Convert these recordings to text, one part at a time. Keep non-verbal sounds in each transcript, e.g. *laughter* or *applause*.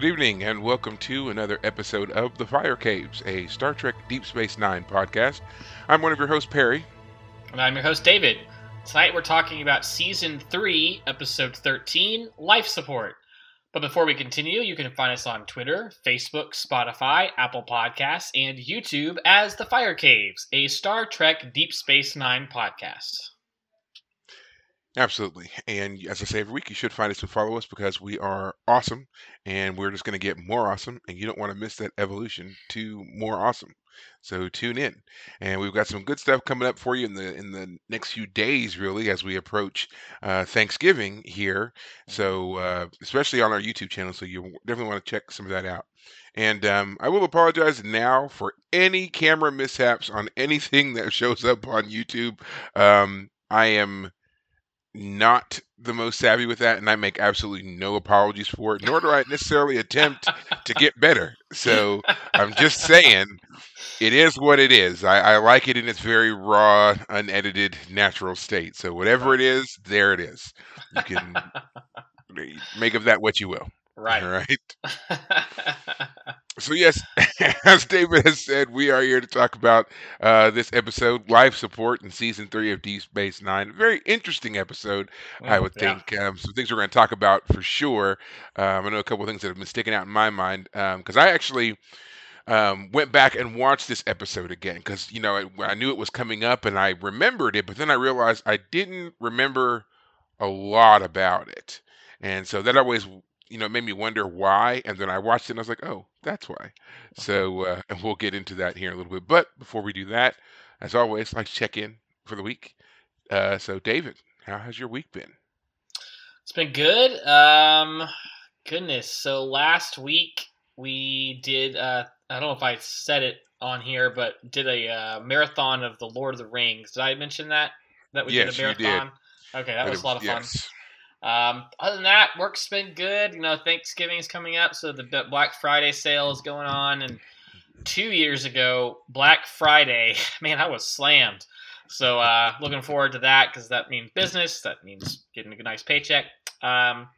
Good evening, and welcome to another episode of The Fire Caves, a Star Trek Deep Space Nine podcast. I'm one of your hosts, Perry. And I'm your host, David. Tonight we're talking about Season 3, Episode 13 Life Support. But before we continue, you can find us on Twitter, Facebook, Spotify, Apple Podcasts, and YouTube as The Fire Caves, a Star Trek Deep Space Nine podcast. Absolutely. And as I say every week, you should find us and follow us because we are awesome and we're just going to get more awesome. And you don't want to miss that evolution to more awesome. So tune in. And we've got some good stuff coming up for you in the in the next few days, really, as we approach uh, Thanksgiving here. So uh, especially on our YouTube channel. So you definitely want to check some of that out. And um, I will apologize now for any camera mishaps on *laughs* anything that shows up on YouTube. Um, I am not the most savvy with that, and I make absolutely no apologies for it, nor do I necessarily attempt to get better. So I'm just saying it is what it is. I, I like it in its very raw, unedited, natural state. So whatever it is, there it is. You can *laughs* make of that what you will. Right. All right. *laughs* So yes, *laughs* as David has said, we are here to talk about uh, this episode, life support in season three of Deep Space Nine. Very interesting episode, I Mm, would yeah. think. Um, some things we're going to talk about for sure. Um, I know a couple of things that have been sticking out in my mind because I actually um, went back and watched this episode again because you know I knew it was coming up and I remembered it, but then I realized I didn't remember a lot about it, and so that always you know it made me wonder why. And then I watched it and I was like, oh, that's why. So uh, and we'll get into that here in a little bit. But before we do that, as always, let's check in for the week. Uh, so David, how has your week been? It's been good. Um, goodness. So last week we did. Uh, I don't know if I said it on here, but did a uh, marathon of the Lord of the Rings. Did I mention that? That we Yes, did a you did. marathon. Okay, that But was a lot of fun. yes. Um, other than that, work's been good. You know, Thanksgiving is coming up, so the Black Friday sale is going on. And two years ago, Black Friday, *laughs* man, I was slammed. So uh, looking forward to that because that means business. That means getting a nice paycheck. Um,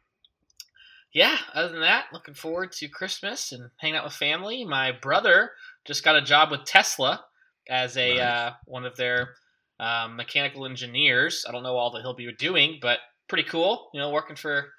yeah. Other than that, looking forward to Christmas and hanging out with family. My brother just got a job with Tesla as a Nice. uh, one of their um, mechanical engineers. I don't know all that he'll be doing, but pretty cool. You know, working for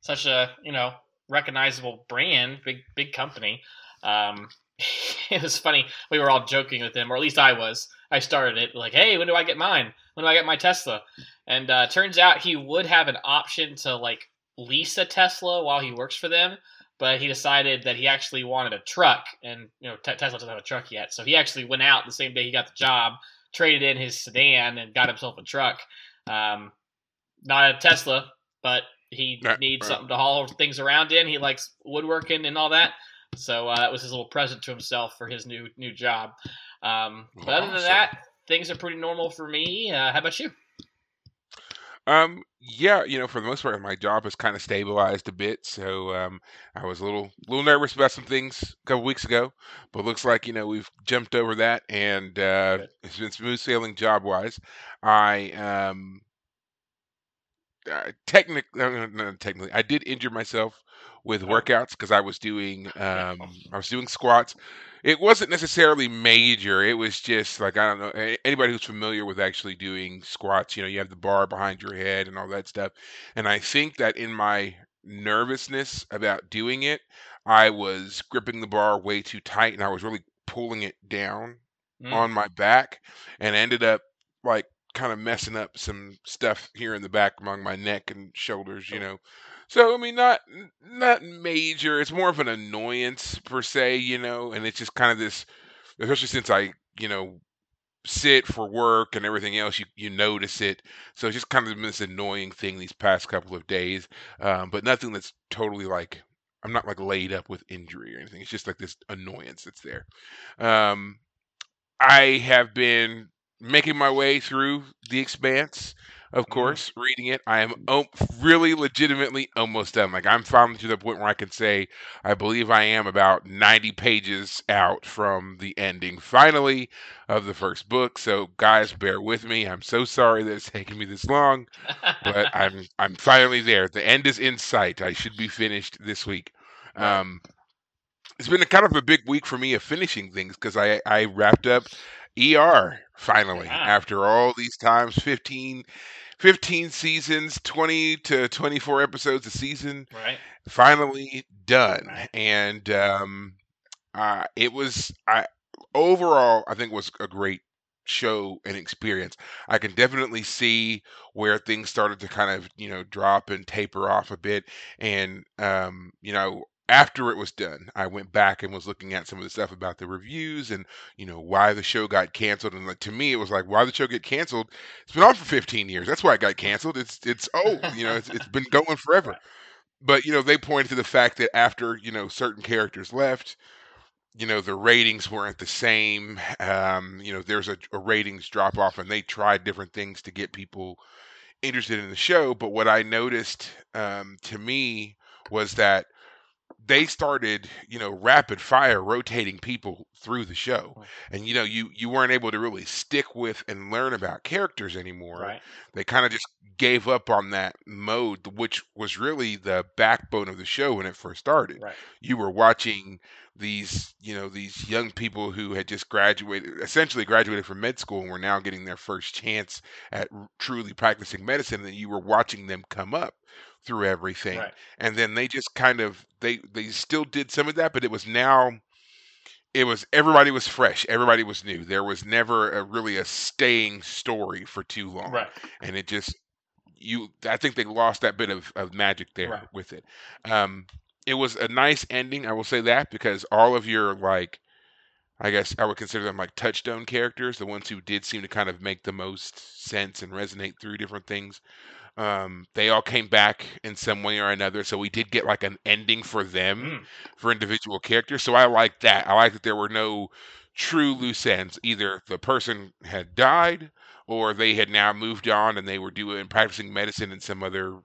such a you know recognizable brand, big big company. Um, *laughs* it was funny. We were all joking with him, or at least I was. I started it like, "Hey, when do I get mine? When do I get my Tesla?" And uh, turns out he would have an option to like lease a Tesla while he works for them, but he decided that he actually wanted a truck, and you know Te- Tesla doesn't have a truck yet, so he actually went out the same day he got the job, traded in his sedan, and got himself a truck. Um, not a Tesla, but he Right, needs right. something to haul things around in. He likes woodworking and all that. So uh, that was his little present to himself for his new new job. Um, but other than that, things are pretty normal for me. Uh, how about you? Um, yeah, you know, for the most part, my job has kind of stabilized a bit. So um, I was a little, little nervous about some things a couple weeks ago, but looks like you know we've jumped over that, and uh, it's been smooth sailing job wise. I um, uh, technically, no, not technically, I did injure myself with Oh. workouts because I was doing, *laughs* um, I was doing squats. It wasn't necessarily major. It was just like I don't know anybody who's familiar with actually doing squats. You know, you have the bar behind your head and all that stuff. And I think that in my nervousness about doing it, I was gripping the bar way too tight, and I was really pulling it down Mm. on my back and ended up like kind of messing up some stuff here in the back among my neck and shoulders, you Oh. know. So I mean not not major, it's more of an annoyance per se, you know, and it's just kind of this especially since I, you know, sit for work and everything else, you you notice it. So it's just kind of been this annoying thing these past couple of days. Um, but nothing that's totally like I'm not like laid up with injury or anything. It's just like this annoyance that's there. Um, I have been making my way through The Expanse, of Mm. course, reading it. I am o- really legitimately almost done. Like I'm finally to the point where I can say I believe I am about 90 pages out from the ending finally of the first book. So guys, bear with me. I'm so sorry that it's *laughs* taken me this long, but *laughs* I'm I'm finally there. The end is in sight. I should be finished this week. Um, it's been a kind of a big week for me of finishing things because I I wrapped up ER finally Yeah. after all these times 15 15 seasons 20 to 24 episodes a season right. finally done Right. and um uh it was I overall I think was a great show and experience. I can definitely see where things started to kind of, you know, drop and taper off a bit and um you know after it was done, I went back and was looking at some of the stuff about the reviews and you know why the show got canceled. And like, to me, it was like, why the show get canceled? It's been on for 15 years. That's why it got canceled. It's it's old. *laughs* You know, it's, it's been going forever but you know they pointed to the fact that after you know certain characters left you know the ratings weren't the same um you know there's a, a ratings drop off and they tried different things to get people interested in the show but what i noticed um to me was that they started you know rapid fire rotating people through the show. And you know you you weren't able to really stick with and learn about characters anymore. Right. they kind of just gave up on that mode which was really the backbone of the show when it first started. Right. you were watching these you know these young people who had just graduated essentially graduated from med school and were now getting their first chance at truly practicing medicine and you were watching them come up through everything Right. and then they just kind of they they still did some of that but it was now it was everybody was fresh everybody was new there was never a really a staying story for too long Right. and it just you i think they lost that bit of, of magic there Right. with it um it was a nice ending i will say that because all of your like i guess i would consider them like touchstone characters the ones who did seem to kind of make the most sense and resonate through different things um they all came back in some way or another so we did get like an ending for them Mm. for individual characters. So I like that. I like that there were no true loose ends. Either the person had died or they had now moved on and they were doing practicing medicine in some other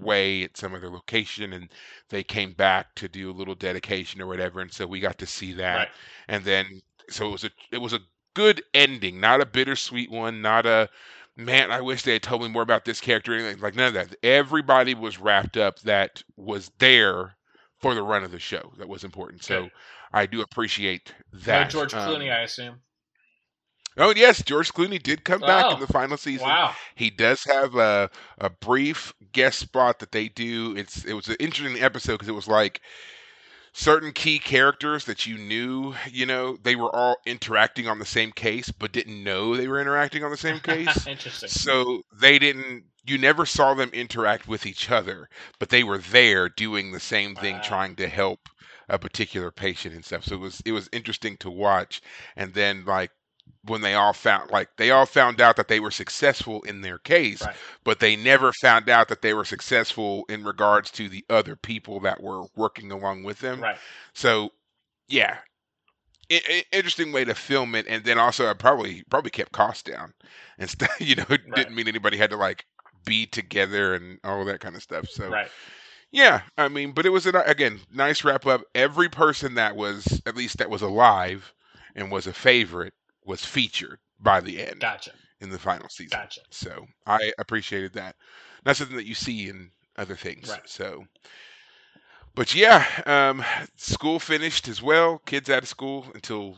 way at some other location and they came back to do a little dedication or whatever and so we got to see that Right. and then so it was a it was a good ending not a bittersweet one not a man i wish they had told me more about this character or anything like none of that everybody was wrapped up that was there for the run of the show that was important so Good. i do appreciate No that George Um, Clooney, I assume. Oh yes george clooney did come back Oh, in the final season Wow. he does have a a brief guest spot that they do. It's it was an interesting episode because it was like certain key characters that you knew, you know, they were all interacting on the same case, but didn't know they were interacting on the same *laughs* case. Interesting. so they didn't. You never saw them interact with each other, but they were there doing the same thing, Wow. trying to help a particular patient and stuff. So it was it was interesting to watch. And then like when they all found like they all found out that they were successful in their case Right. but they never found out that they were successful in regards to the other people that were working along with them Right. so yeah interesting way to film it and then also i probably probably kept costs down *laughs* and stuff you know it Right. didn't mean anybody had to like be together and all that kind of stuff so Right. yeah i mean but it was a, again nice wrap up every person that was at least that was alive and was a favorite was featured by the end Gotcha. in the final season Gotcha. so I appreciated that. Not something that you see in other things. Right. So, but yeah, um, school finished as well. Kids out of school until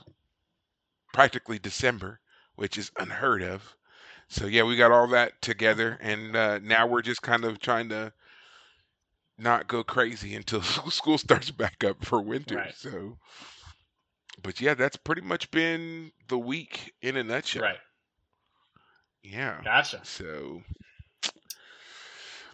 practically December, which is unheard of. So yeah, we got all that together, and uh, now we're just kind of trying to not go crazy until *laughs* school starts back up for winter. Right. So, but yeah, that's pretty much been the week in a nutshell. Right. Yeah. Gotcha. So,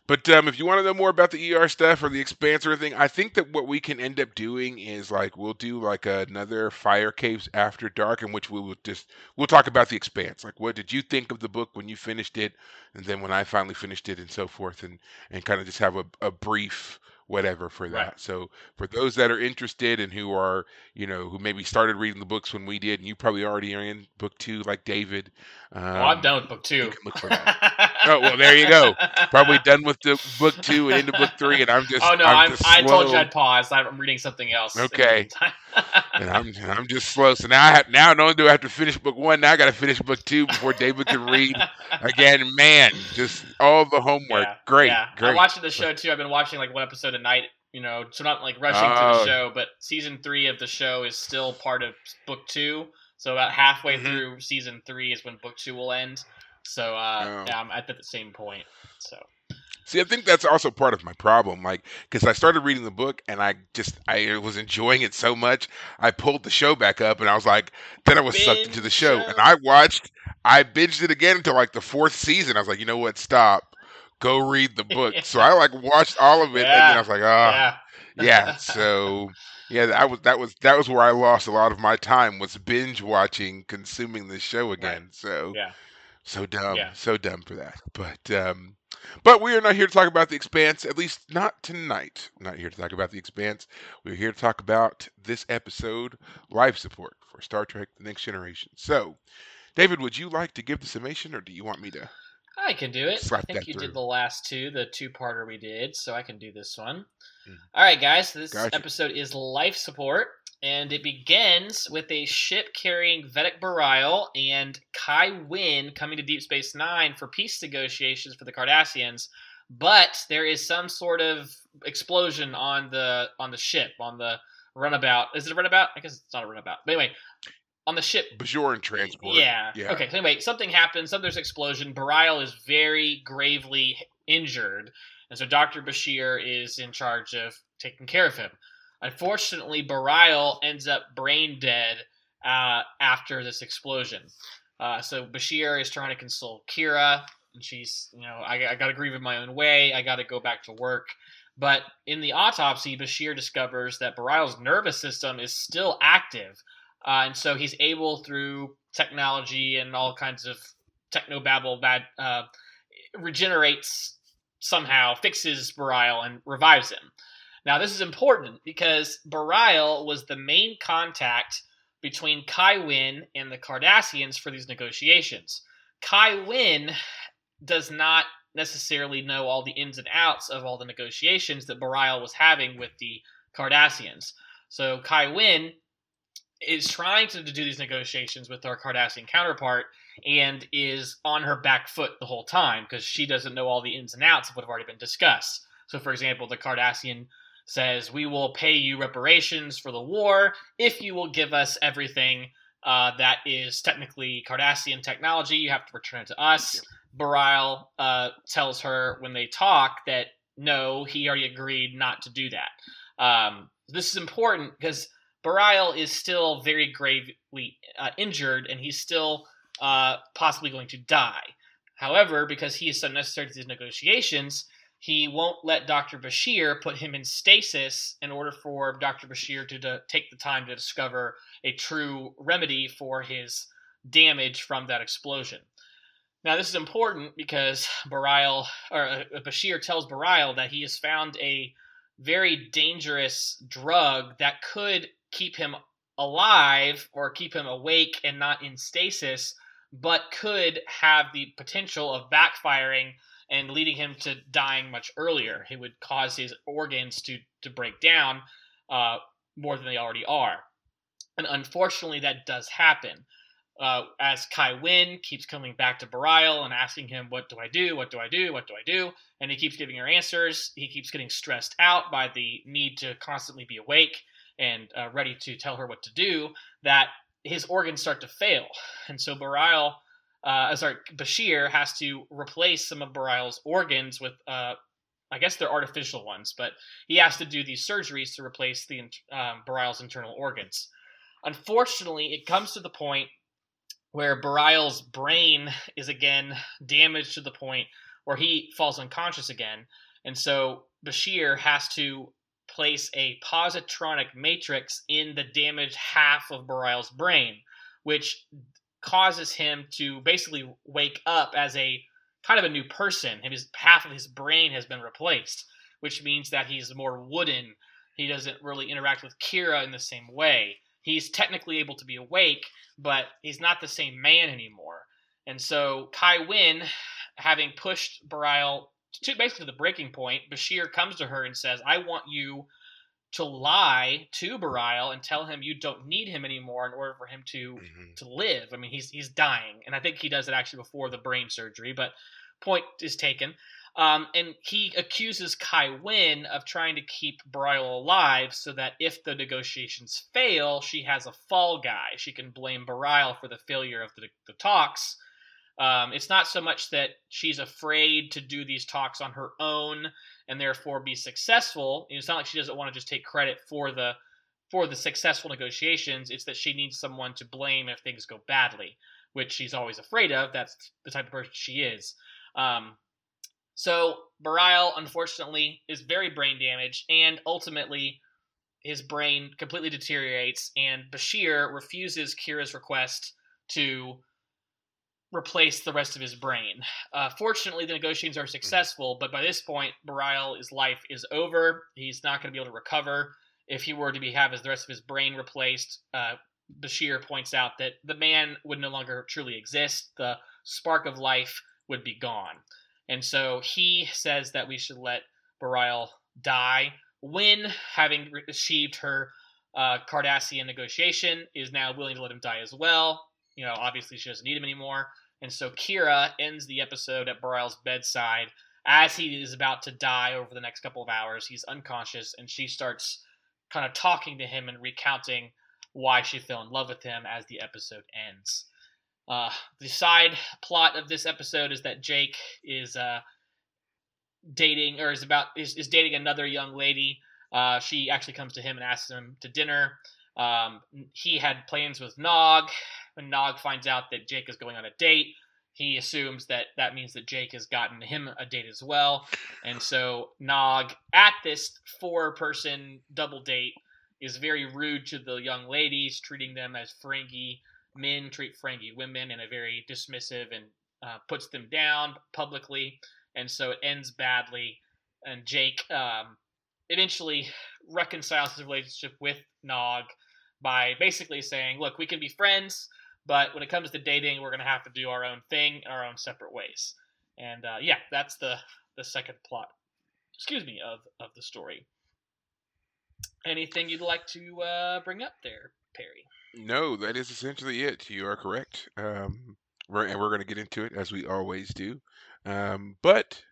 but um, if you want to know more about the ER stuff or the expanse or anything, I think that what we can end up doing is like we'll do like another Fire Caves After Dark, in which we will just we'll talk about the expanse. Like, what did you think of the book when you finished it, and then when I finally finished it, and so forth, and and kind of just have a, a brief whatever for that. Right. So for those that are interested and who are, you know, who maybe started reading the books when we did, and you probably already are in book two, like David. Um, oh, I'm done with book two. Look for that. oh well, there you go. Probably *laughs* done with the book two and into book three, and I'm just. Oh no, I'm, I'm, I told you I'd pause. I'm reading something else. Okay. and *laughs* I'm I'm just slow. So now I have now not only do I have to finish book one, now I got to finish book two before David can read *laughs* again. Man, just all the homework. Yeah, Great, yeah. great. I'm watching the show too. I've been watching like one episode a night. You know, so not like rushing to Oh. the show, but season three of the show is still part of book two. So about halfway Mhm. through season three is when book two will end. So uh, Oh. yeah, I'm at the same point. So See, I think that's also part of my problem. Like, because I started reading the book and I just I was enjoying it so much, I pulled the show back up and I was like, then I was sucked into the show show. and I watched, I binged it again until like the fourth season. I was like, you know what? Stop. Go read the book. So I like *laughs* watched all of it and then I was like, ah, yeah, yeah. *laughs* So yeah, that was that was that was where I lost a lot of my time was binge watching, consuming the show again. So yeah. so dumb, Yeah. so dumb for that. But um, but we are not here to talk about the Expanse. At least not tonight. Not here to talk about the Expanse. We're here to talk about this episode, life support for Star Trek: The Next Generation. So, David, would you like to give the summation, or do you want me to? I can do it. I think you through. did the last two, the two-parter we did, so I can do this one. Mhm. All right, guys. This Gotcha. episode is life support, and it begins with a ship carrying Vedek Bareil and Kai Winn coming to Deep Space Nine for peace negotiations for the Cardassians. But there is some sort of explosion on the on the ship on the runabout. Is it a runabout? I guess it's not a runabout. But anyway, on the ship Bajoran transport. yeah. Yeah. Okay. So anyway, something happens. Some there's explosion. Bareil is very gravely injured, and so Doctor Bashir is in charge of taking care of him. Unfortunately, Bareil ends up brain dead uh, after this explosion. Uh, so Bashir is trying to console Kira, and she's, you know, I, I got to grieve in my own way. I got to go back to work. But in the autopsy, Bashir discovers that Bareil's nervous system is still active. Uh, and so he's able through technology and all kinds of technobabble that uh, regenerates somehow, fixes Bareil and revives him. Now this is important because Bareil was the main contact between Kai Winn and the Cardassians for these negotiations. Kai Winn does not necessarily know all the ins and outs of all the negotiations that Bareil was having with the Cardassians. So Kai Wynn is trying to do these negotiations with her Cardassian counterpart and is on her back foot the whole time because she doesn't know all the ins and outs of what have already been discussed. So, for example, the Cardassian says, We will pay you reparations for the war if you will give us everything uh, that is technically Cardassian technology. You have to return it to us. Bareil uh, tells her when they talk that no, he already agreed not to do that. Um, this is important because Bareil is still very gravely uh, injured and he's still uh, possibly going to die. However, because he is so necessary to these negotiations, he won't let Dr. Bashir put him in stasis in order for Dr. Bashir to, take the time to discover a true remedy for his damage from that explosion. Now, this is important because or uh, Bashir tells Bareil that he has found a very dangerous drug that could keep him alive or keep him awake and not in stasis, but could have the potential of backfiring and leading him to dying much earlier. It would cause his organs to to break down uh, more than they already are, and unfortunately, that does happen. Uh, as Kai Winn keeps coming back to Bareil and asking him, What do I do? What do I do? What do I do? And he keeps giving her answers. He keeps getting stressed out by the need to constantly be awake and uh, ready to tell her what to do, that his organs start to fail. And so Bareil, uh, sorry, Bashir has to replace some of Bareil's organs with, uh, I guess they're artificial ones, but he has to do these surgeries to replace the um, internal organs. Unfortunately, it comes to the point where Bareil's brain is again damaged to the point where he falls unconscious again. And so Bashir has to place a positronic matrix in the damaged half of Bareil's brain, which causes him to basically wake up as a kind of a new person. His half of his brain has been replaced, which means that he's more wooden. He doesn't really interact with Kira in the same way. He's technically able to be awake, but he's not the same man anymore. And so Kai Winn, having pushed Bareil to basically the breaking point, Bashir comes to her and says, I want you to lie to Bareil and tell him you don't need him anymore in order for him to Mhm. to live. I mean, he's he's dying, and I think he does it actually before the brain surgery. But point is taken. Um, and he accuses Kai Winn of trying to keep Bareil alive so that if the negotiations fail, she has a fall guy. She can blame Bareil for the failure of the, the talks. Um, it's not so much that she's afraid to do these talks on her own and therefore be successful. It's not like she doesn't want to just take credit for the for the successful negotiations. It's that she needs someone to blame if things go badly, which she's always afraid of. That's the type of person she is. Um, so Bareil, unfortunately, is very brain damaged, and ultimately, his brain completely deteriorates. And Bashir refuses Kira's request to replace the rest of his brain. Uh, fortunately, the negotiations are successful, but by this point, Bareil's life is over. He's not going to be able to recover. If he were to be have his, the rest of his brain replaced, uh, Bashir points out that the man would no longer truly exist. The spark of life would be gone. And so he says that we should let Bareil die. Winn, having re- achieved her uh, Cardassian negotiation, is now willing to let him die as well. You know, obviously she doesn't need him anymore. And so Kira ends the episode at Bareil's bedside as he is about to die over the next couple of hours. He's unconscious, and she starts kind of talking to him and recounting why she fell in love with him as the episode ends. Uh, the side plot of this episode is that Jake is uh, dating or is about is, is dating another young lady. Uh, she actually comes to him and asks him to dinner. Um, he had plans with Nog. When Nog finds out that Jake is going on a date, he assumes that that means that Jake has gotten him a date as well. And so Nog, at this four-person double date, is very rude to the young ladies, treating them as Ferengi men treat Ferengi women in a very dismissive and uh, puts them down publicly. And so it ends badly. And Jake um, eventually reconciles his relationship with Nog by basically saying, "Look, we can be friends, but when it comes to dating, we're going to have to do our own thing in our own separate ways." And uh, yeah, that's the the second plot. Excuse me of of the story. Anything you'd like to uh, bring up there, Perry? No, that is essentially it. You are correct. Um, we're, and we're going to get into it as we always do. Um, but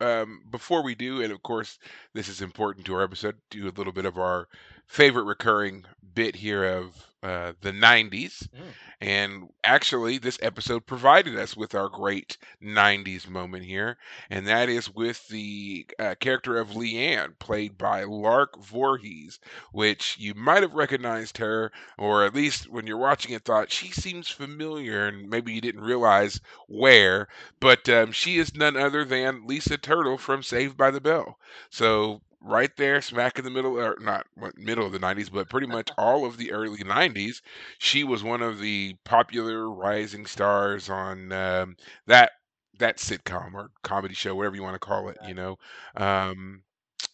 um, before we do, and of course, this is important to our episode, do a little bit of our favorite recurring bit here of uh, the 90s. Mm. And actually, this episode provided us with our great 90s moment here, and that is with the uh, character of Leanne, played by Lark Voorhees, which you might have recognized her, or at least when you're watching it, thought she seems familiar, and maybe you didn't realize where, but um, she is none other than Lisa Turtle from Saved by the Bell. So right there, smack in the middle, or not middle of the 90s, but pretty much *laughs* all of the early 90s, she was one of the popular rising stars on um, that that sitcom or comedy show, whatever you want to call it, you know. Um,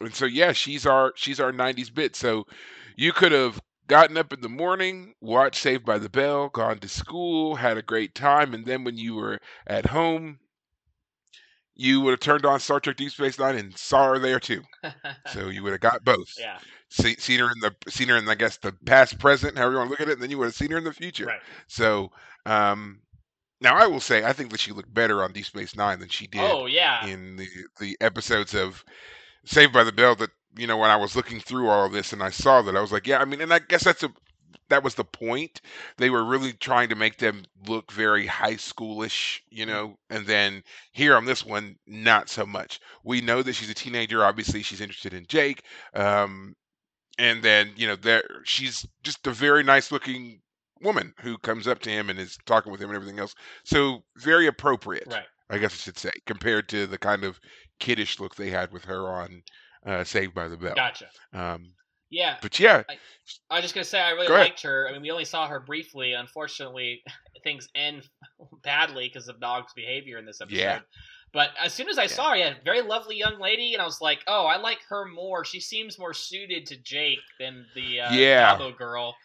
and so yeah, she's our she's our 90s bit. So you could have gotten up in the morning, watched Saved by the Bell, gone to school, had a great time, and then when you were at home, you would have turned on Star Trek Deep Space Nine and saw her there too. *laughs* So you would have got both. yeah, See, seen her in the seen her in I guess the past, present, however you want to look at it, and then you would have seen her in the future. right. So um now I will say I think that she looked better on Deep Space Nine than she did Oh yeah, in the the episodes of Saved by the Bell that you know when I was looking through all of this and I saw that I was like, yeah, I mean, and I guess that's a that was the point. They were really trying to make them look very high schoolish, you know, and then here on this one, not so much. We know that she's a teenager. Obviously, she's interested in Jake, um, and then you know, there she's just a very nice looking woman who comes up to him and is talking with him and everything else. So very appropriate. right. I guess I should say, compared to the kind of kiddish look they had with her on uh, Saved by the Bell. Gotcha. Um, Yeah, but yeah, I was just gonna say I really Go ahead. liked her. I mean, we only saw her briefly. Unfortunately, *laughs* things end *laughs* badly because of Nog's behavior in this episode. Yeah. But as soon as I Yeah. saw her, yeah, very lovely young lady, and I was like, oh, I like her more. She seems more suited to Jake than the uh, Yeah. dabo girl.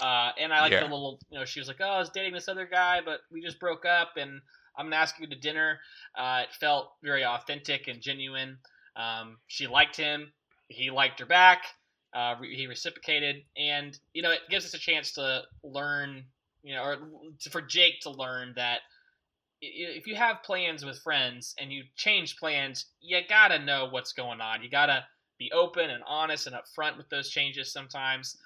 Uh, and I like Yeah. the little, you know, she was like, oh, I was dating this other guy, but we just broke up, and I'm gonna ask you to dinner. Uh, it felt very authentic and genuine. Um, she liked him. He liked her back. Uh, re- he reciprocated, and you know, it gives us a chance to learn, you know, or to, for Jake to learn that if you have plans with friends and you change plans, you gotta know what's going on. You gotta be open and honest and upfront with those changes. Sometimes,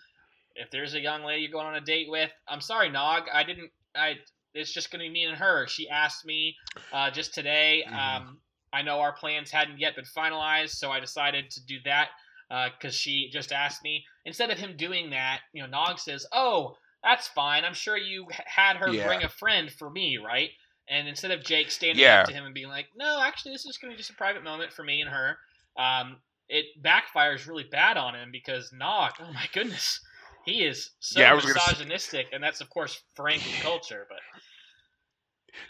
if there's a young lady you're going on a date with, I'm sorry, Nog, I didn't. I it's just gonna be me and her. She asked me uh, just today. Mhm. Um, I know our plans hadn't yet been finalized, so I decided to do that because she just asked me. Instead of him doing that, you know, Nog says, "Oh, that's fine. I'm sure you had her Yeah. bring a friend for me, right?" And instead of Jake standing Yeah. up to him and being like, "No, actually, this is going to be just a private moment for me and her," um, it backfires really bad on him because Nog, oh my goodness, he is so Yeah, was gonna misogynistic, and that's of course Ferengi culture. But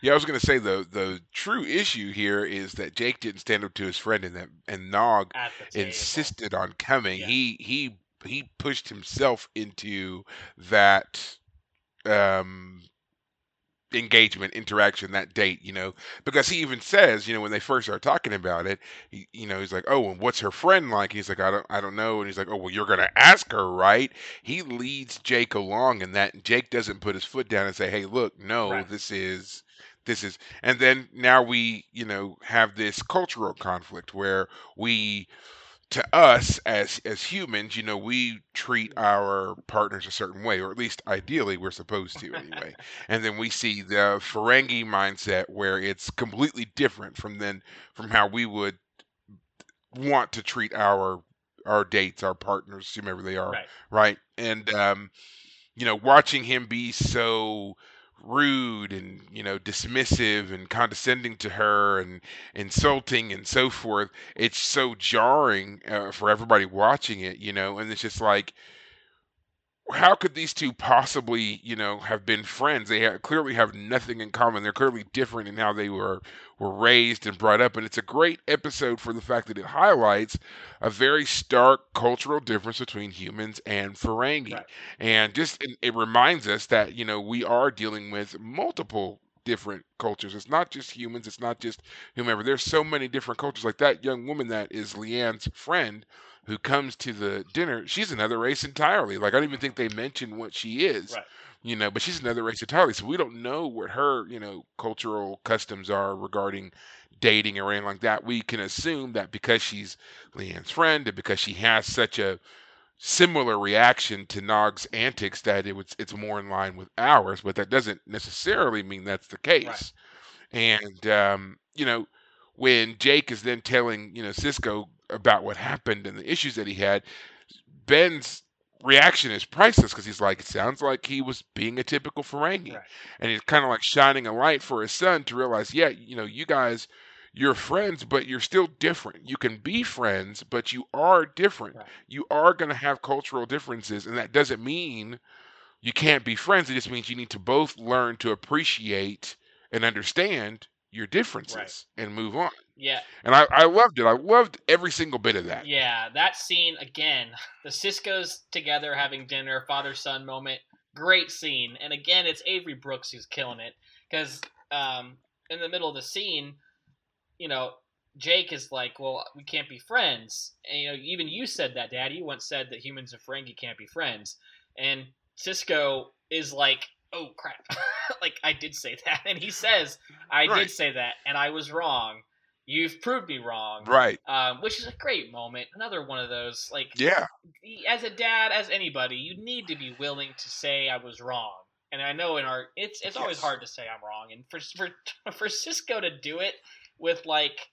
Yeah, I was going to say the the true issue here is that Jake didn't stand up to his friend, and that and Nog at the table, insisted on coming. Yeah. He he he pushed himself into that um engagement interaction that date you know? Because he even says you know when they first start talking about it he, you know he's like oh and what's her friend like? He's like i don't i don't know. And he's like oh well you're gonna ask her right? He leads jake along and that jake doesn't put his foot down and say hey look no Right. this is this is and then now we you know have this cultural conflict where we to us as as humans you know we treat our partners a certain way or at least ideally we're supposed to anyway *laughs* and then we see the ferengi mindset where it's completely different from then from how we would want to treat our our dates our partners whomever they are right? right and um you know watching him be so rude and you know dismissive and condescending to her and insulting and so forth it's so jarring uh, for everybody watching it you know and it's just like how could these two possibly you know have been friends? They ha- clearly have nothing in common. They're clearly different in how they were were raised and brought up and it's a great episode for the fact that it highlights a very stark cultural difference between humans and ferengi Right. and just it, it reminds us that you know we are dealing with multiple different cultures. It's not just humans. It's not just whomever. There's so many different cultures. Like that young woman that is leanne's friend who comes to the dinner she's another race entirely like i don't even think they mention what she is Right. you know but she's another race entirely so we don't know what her you know cultural customs are regarding dating or anything like that we can assume that because she's leanne's friend and because she has such a similar reaction to Nog's antics that it was it's more in line with ours, but that doesn't necessarily mean that's the case. And um, you know, when Jake is then telling you know Sisko about what happened and the issues that he had, Ben's reaction is priceless because he's like, it sounds like he was being a typical Ferengi, Right. and he's kind of like shining a light for his son to realize, yeah, you know, you guys. You're friends, but you're still different. You can be friends, but you are different Right. you are going to have cultural differences and that doesn't mean you can't be friends it just means you need to both learn to appreciate and understand your differences and move on Yeah, and I, I loved it i loved every single bit of that Yeah, that scene again. *laughs* The Sisko's together having dinner, father son moment. Great scene. And again, it's Avery Brooks who's killing it because um, in the middle of the scene, you know, Jake is like, "Well, we can't be friends." And you know, even you said that, Dad. You once said that humans and Ferengi can't be friends. And Sisko is like, "Oh crap! *laughs* like I did say that." And he says, "I Right. did say that, and I was wrong. You've proved me wrong." right um, which is a great moment. Another one of those, like, yeah as a dad, as anybody, you need to be willing to say I was wrong. And I know in our, it's it's always hard to say I'm wrong, and for for *laughs* for Sisko to do it with like,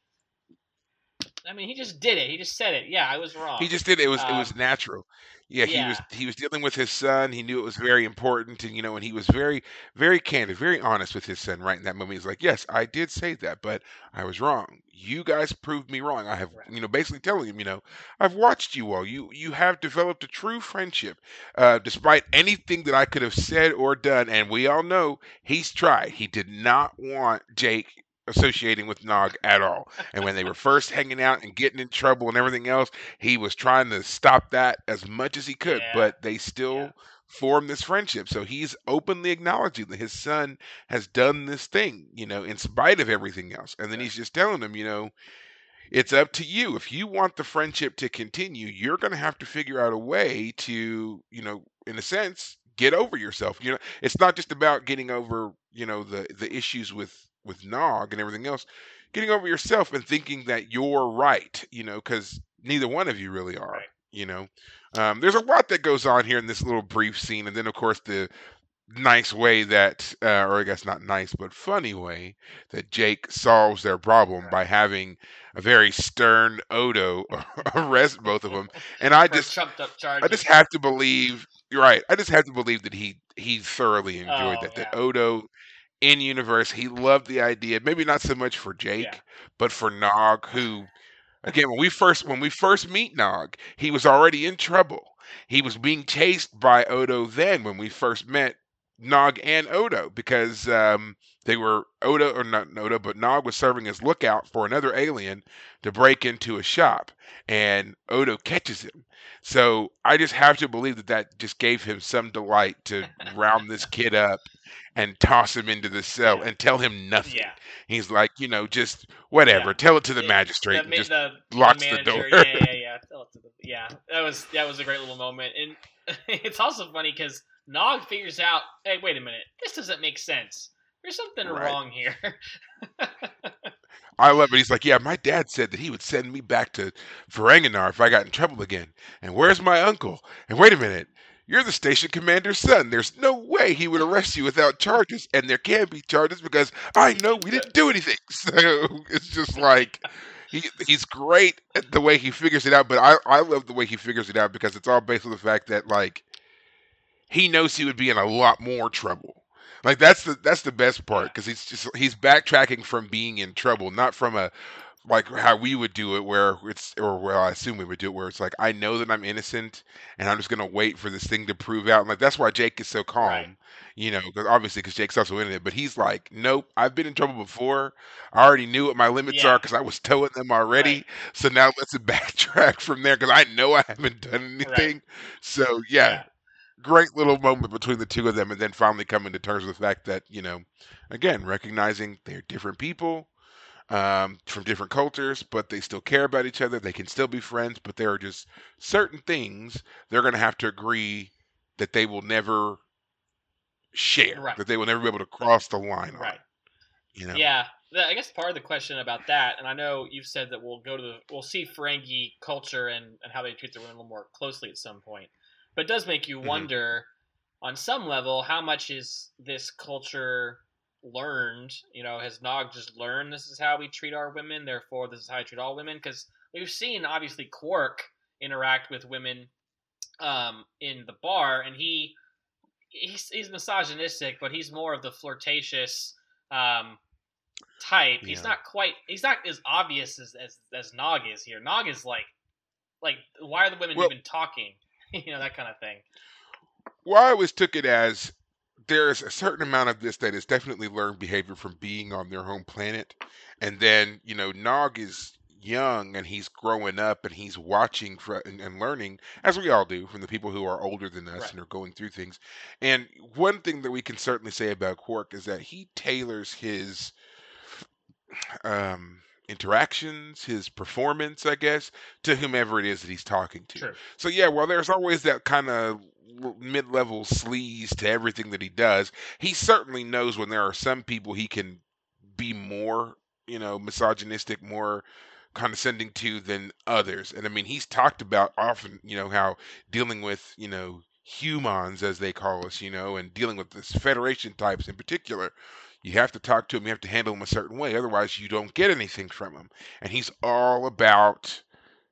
I mean, he just did it. He just said it. Yeah, I was wrong. he just did it. it was it Um, was natural yeah, he was he was dealing with his son he knew it was very important and you know and he was very very candid very honest with his son right in that moment. He's like yes i did say that but i was wrong. You guys proved me wrong. I have you know basically telling him you know i've watched you all. You you have developed a true friendship uh, despite anything that i could have said or done and we all know he's tried. He did not want jake associating with Nog at all. And when they were first hanging out and getting in trouble and everything else, he was trying to stop that as much as he could. Yeah. But they still Yeah. formed this friendship. So he's openly acknowledging that his son has done this thing, you know, in spite of everything else. And then Yeah. he's just telling him, you know, it's up to you. If you want the friendship to continue, you're going to have to figure out a way to, you know, in a sense, get over yourself. You know, it's not just about getting over, you know, the the issues with with Nog and everything else. Getting over yourself and thinking that you're right, you know, because neither one of you really are. You know, um, there's a lot that goes on here in this little brief scene, and then of course the nice way that, uh, or I guess not nice, but funny way that Jake solves their problem by having a very stern Odo *laughs* arrest both of them. And I For just, trumped up I just have to believe. You're right. I just have to believe that he he thoroughly enjoyed Oh, that. That. Odo in universe, he loved the idea. Maybe not so much for Jake, Yeah. but for Nog, who again when we first when we first meet Nog, he was already in trouble. He was being chased by Odo then when we first met Nog and Odo because um, they were Odo or not Odo, but Nog was serving as lookout for another alien to break into a shop, and Odo catches him. So I just have to believe that that just gave him some delight to round this *laughs* kid up and toss him into the cell and tell him nothing. Yeah. He's like, you know, just whatever. Yeah. Tell it to the magistrate the, and just the, locks the manager, door. Yeah, yeah, yeah. Tell it to the- yeah, that was that was a great little moment, and *laughs* it's also funny because Nog figures out, hey, wait a minute, this doesn't make sense. There's something Right. wrong here. I love it. He's like, yeah, my dad said that he would send me back to Ferenginar if I got in trouble again. And where's my uncle? And wait a minute, you're the station commander's son. There's no way he would arrest you without charges, and there can be charges because I know we didn't do anything. *laughs* So it's just like he he's great at the way he figures it out. But I I love the way he figures it out because it's all based on the fact that like he knows he would be in a lot more trouble. Like that's the that's the best part because he's just he's backtracking from being in trouble, not from a like how we would do it, where it's or well, I assume we would do it, where it's like I know that I'm innocent and I'm just gonna wait for this thing to prove out. And like that's why Jake is so calm, Right. you know, because obviously because Jake's also in it, but he's like, nope, I've been in trouble before. I already knew what my limits Yeah. are because I was towing them already. Right. So now let's *laughs* backtrack from there because I know I haven't done Right. anything. So yeah, great little moment between the two of them, and then finally coming to terms with the fact that you know, again, recognizing they're different people um, from different cultures, but they still care about each other. They can still be friends, but there are just certain things they're going to have to agree that they will never share, Right. that they will never be able to cross the line on. Right. You know, Yeah, I guess part of the question about that, and I know you've said that we'll go to the, we'll see Ferengi culture and, and how they treat their women a little more closely at some point, but it does make you Mhm. wonder, on some level, how much is this culture learned? You know, has Nog just learned this is how we treat our women, therefore this is how I treat all women? Because we've seen obviously Quark interact with women um, in the bar, and he he's he's misogynistic, but he's more of the flirtatious um, type. He's Yeah. not quite. He's not as obvious as, as as Nog is here. Nog is like, like why are the women Well- even talking? *laughs* you know that kind of thing. Well, I always took it as there's a certain amount of this that is definitely learned behavior from being on their home planet. And then, you know, Nog is young and he's growing up and he's watching for, and, and learning, as we all do, from the people who are older than us Right. and are going through things. And one thing that we can certainly say about Quark is that he tailors his um, interactions, his performance, I guess, to whomever it is that he's talking to. True. So yeah, well, there's always that kind of mid-level sleaze to everything that he does. He certainly knows when there are some people he can be more, you know, misogynistic, more condescending to than others. And I mean, he's talked about often, you know, how dealing with, you know, humans as they call us, you know, and dealing with this Federation types in particular. You have to talk to him. You have to handle him a certain way. Otherwise, you don't get anything from him. And he's all about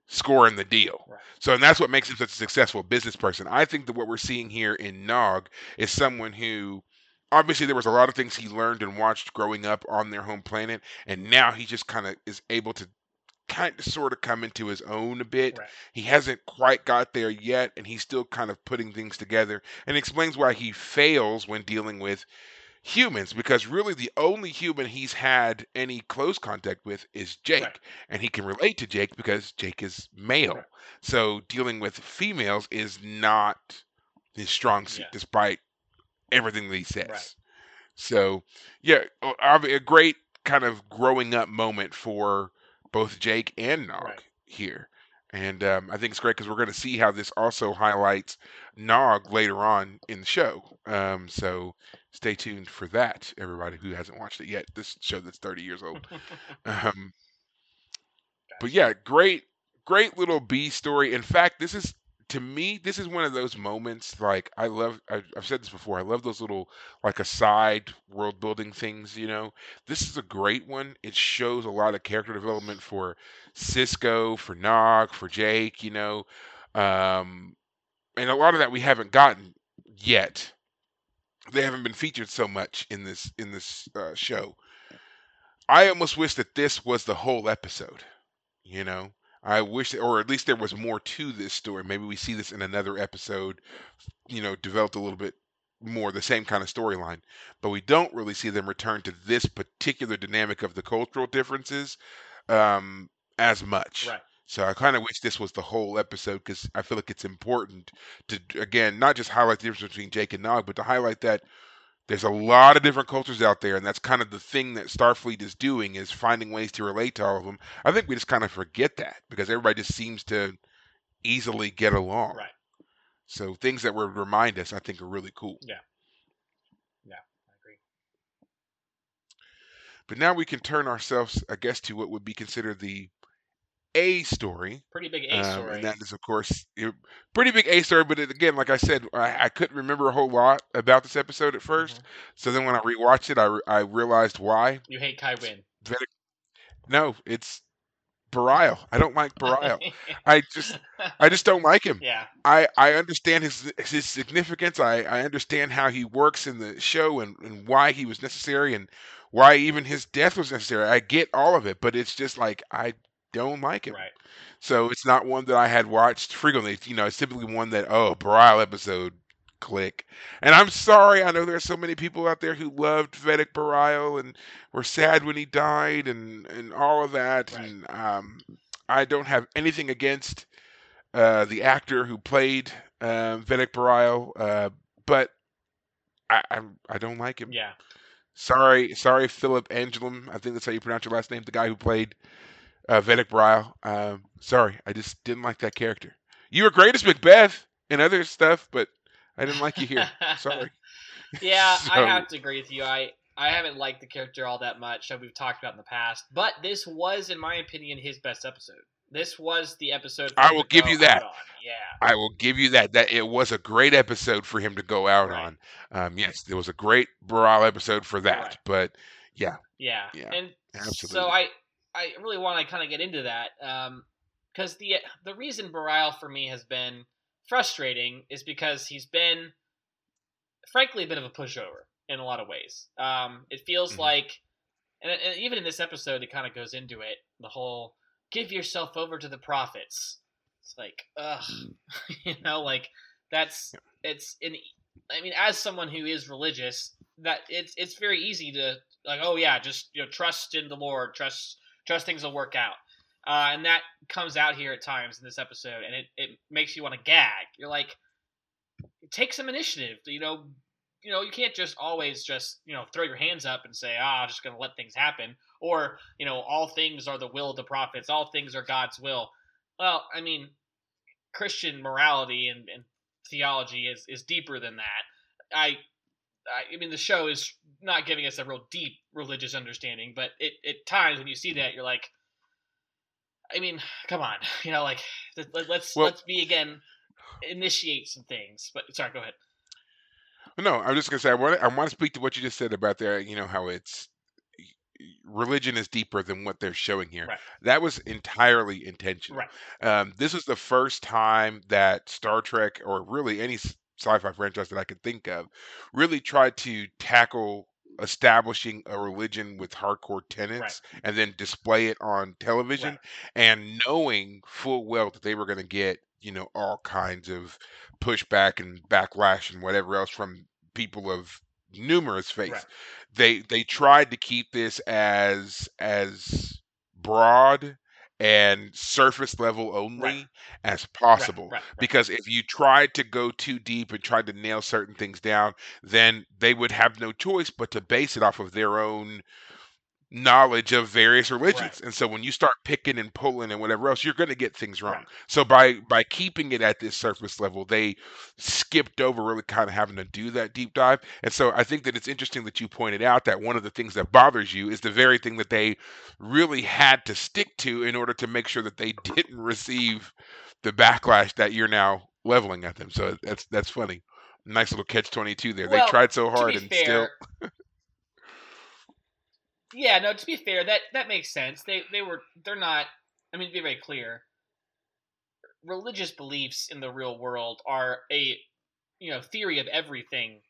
scoring the deal. Right. So, and that's what makes him such a successful business person. I think that what we're seeing here in Nog is someone who obviously there was a lot of things he learned and watched growing up on their home planet, and now he just kind of is able to kind of sort of come into his own a bit. Right. He hasn't quite got there yet, and he's still kind of putting things together and explains why he fails when dealing with humans because really the only human he's had any close contact with is Jake. Right. And he can relate to Jake because Jake is male. Right. So dealing with females is not his strong suit, Yeah. despite everything that he says. Right. So, yeah, ob- a great kind of growing up moment for both Jake and Nog Right. here. And um, I think it's great because we're going to see how this also highlights Nog later on in the show. Um, so stay tuned for that, everybody who hasn't watched it yet. This show that's 30 years old. *laughs* Um, but yeah, great, great little B story. In fact, this is to me, this is one of those moments. Like I love, I've, I've said this before. I love those little like aside world building things. You know, this is a great one. It shows a lot of character development for Sisko, for Nog, for Jake. You know, um, and a lot of that we haven't gotten yet. They haven't been featured so much in this in this uh, show. I almost wish that this was the whole episode. You know, I wish, or at least there was more to this story. Maybe we see this in another episode. You know, developed a little bit more the same kind of storyline, but we don't really see them return to this particular dynamic of the cultural differences um, as much. right. So I kind of wish this was the whole episode because I feel like it's important to again not just highlight the difference between Jake and Nog, but to highlight that there's a lot of different cultures out there, and that's kind of the thing that Starfleet is doing is finding ways to relate to all of them. I think we just kind of forget that because everybody just seems to easily get along. Right. So things that would remind us, I think, are really cool. Yeah. Yeah, I agree. But now we can turn ourselves, I guess, to what would be considered the A story. Pretty big A Um, story. and that is, of course, pretty big A story. But it, again, like I said, I, I couldn't remember a whole lot about this episode at 1st Mhm. So then when I rewatched it, I, re- I realized why. You hate Kai Winn. No, it's Bareil. I don't like Bareil. I just, I just don't like him. *laughs* yeah. I, I understand his his significance. I, I understand how he works in the show and, and why he was necessary and why even his death was necessary. I get all of it, but it's just like I don't like him. Right. So it's not one that I had watched frequently. You know, it's typically one that oh, Bareil episode, click. And I'm sorry, I know there are so many people out there who loved Vedek Bareil and were sad when he died and and all of that. Right. And um, I don't have anything against uh, the actor who played um, Vedek Bareil, uh, but I I'm, I don't like him. Yeah. Sorry, sorry, Philip Anglim. I think that's how you pronounce your last name. The guy who played uh, Vedek Bareil. Um, sorry, I just didn't like that character. You were great as Macbeth and other stuff, but I didn't like you here. *laughs* Sorry. yeah, *laughs* I have to agree with you. I I haven't liked the character all that much that we've talked about in the past, but this was, in my opinion, his best episode. This was the episode. I will give you that. Yeah. I will give you that. That it was a great episode for him to go out Right. on. Um, yes, there was a great Bareil episode for that. Right. But yeah, Yeah. Yeah, And absolutely. so I I really want to kind of get into that because the the reason Bareil for me has been frustrating is because he's been frankly a bit of a pushover in a lot of ways. Um, it feels Mhm. like, and, and even in this episode, it kind of goes into it. The whole give yourself over to the prophets. It's like, ugh, *laughs* you know, like that's it's in. I mean, as someone who is religious, that it's it's very easy to like, oh yeah, just you know, trust in the Lord, trust trust things will work out. Uh, and that comes out here at times in this episode, and it, it makes you want to gag. You're like, take some initiative. You know, you know, you can't just always just you know throw your hands up and say, ah, I'm just to let things happen, or you know, all things are the will of the prophets, all things are God's will. Well, I mean, Christian morality and, and theology is is deeper than that. I, I, mean, the show is not giving us a real deep religious understanding, but it at times when you see that, you're like, I mean, come on, *laughs* you know, like let, let's Well- let's be again initiate some things. But sorry, go ahead. no, I'm just gonna say I want to, I want to speak to what you just said about there. You know how it's religion is deeper than what they're showing here. Right. That was entirely intentional. Right. Um, this was the first time that Star Trek, or really any sci-fi franchise that I could think of, really tried to tackle establishing a religion with hardcore tenets and then display it on television Right. and knowing full well that they were going to get you know all kinds of pushback and backlash and whatever else from people of numerous faiths. Right. They they tried to keep this as as broad and surface level only as possible right, right. because if you tried to go too deep and tried to nail certain things down then they would have no choice but to base it off of their own knowledge of various religions. Right. and so when you start picking and pulling and whatever else you're going to get things wrong. Right. so by by keeping it at this surface level they skipped over really kind of having to do that deep dive. And so i think that it's interesting that you pointed out that one of the things that bothers you is the very thing that they really had to stick to in order to make sure that they *laughs* didn't receive the backlash that you're now leveling at them. So that's that's funny. Nice little catch 22 there. Well, they tried so hard and fair, still yeah, no. To be fair, that that makes sense. They they were they're not. I mean, to be very clear, religious beliefs in the real world are a you know theory of everything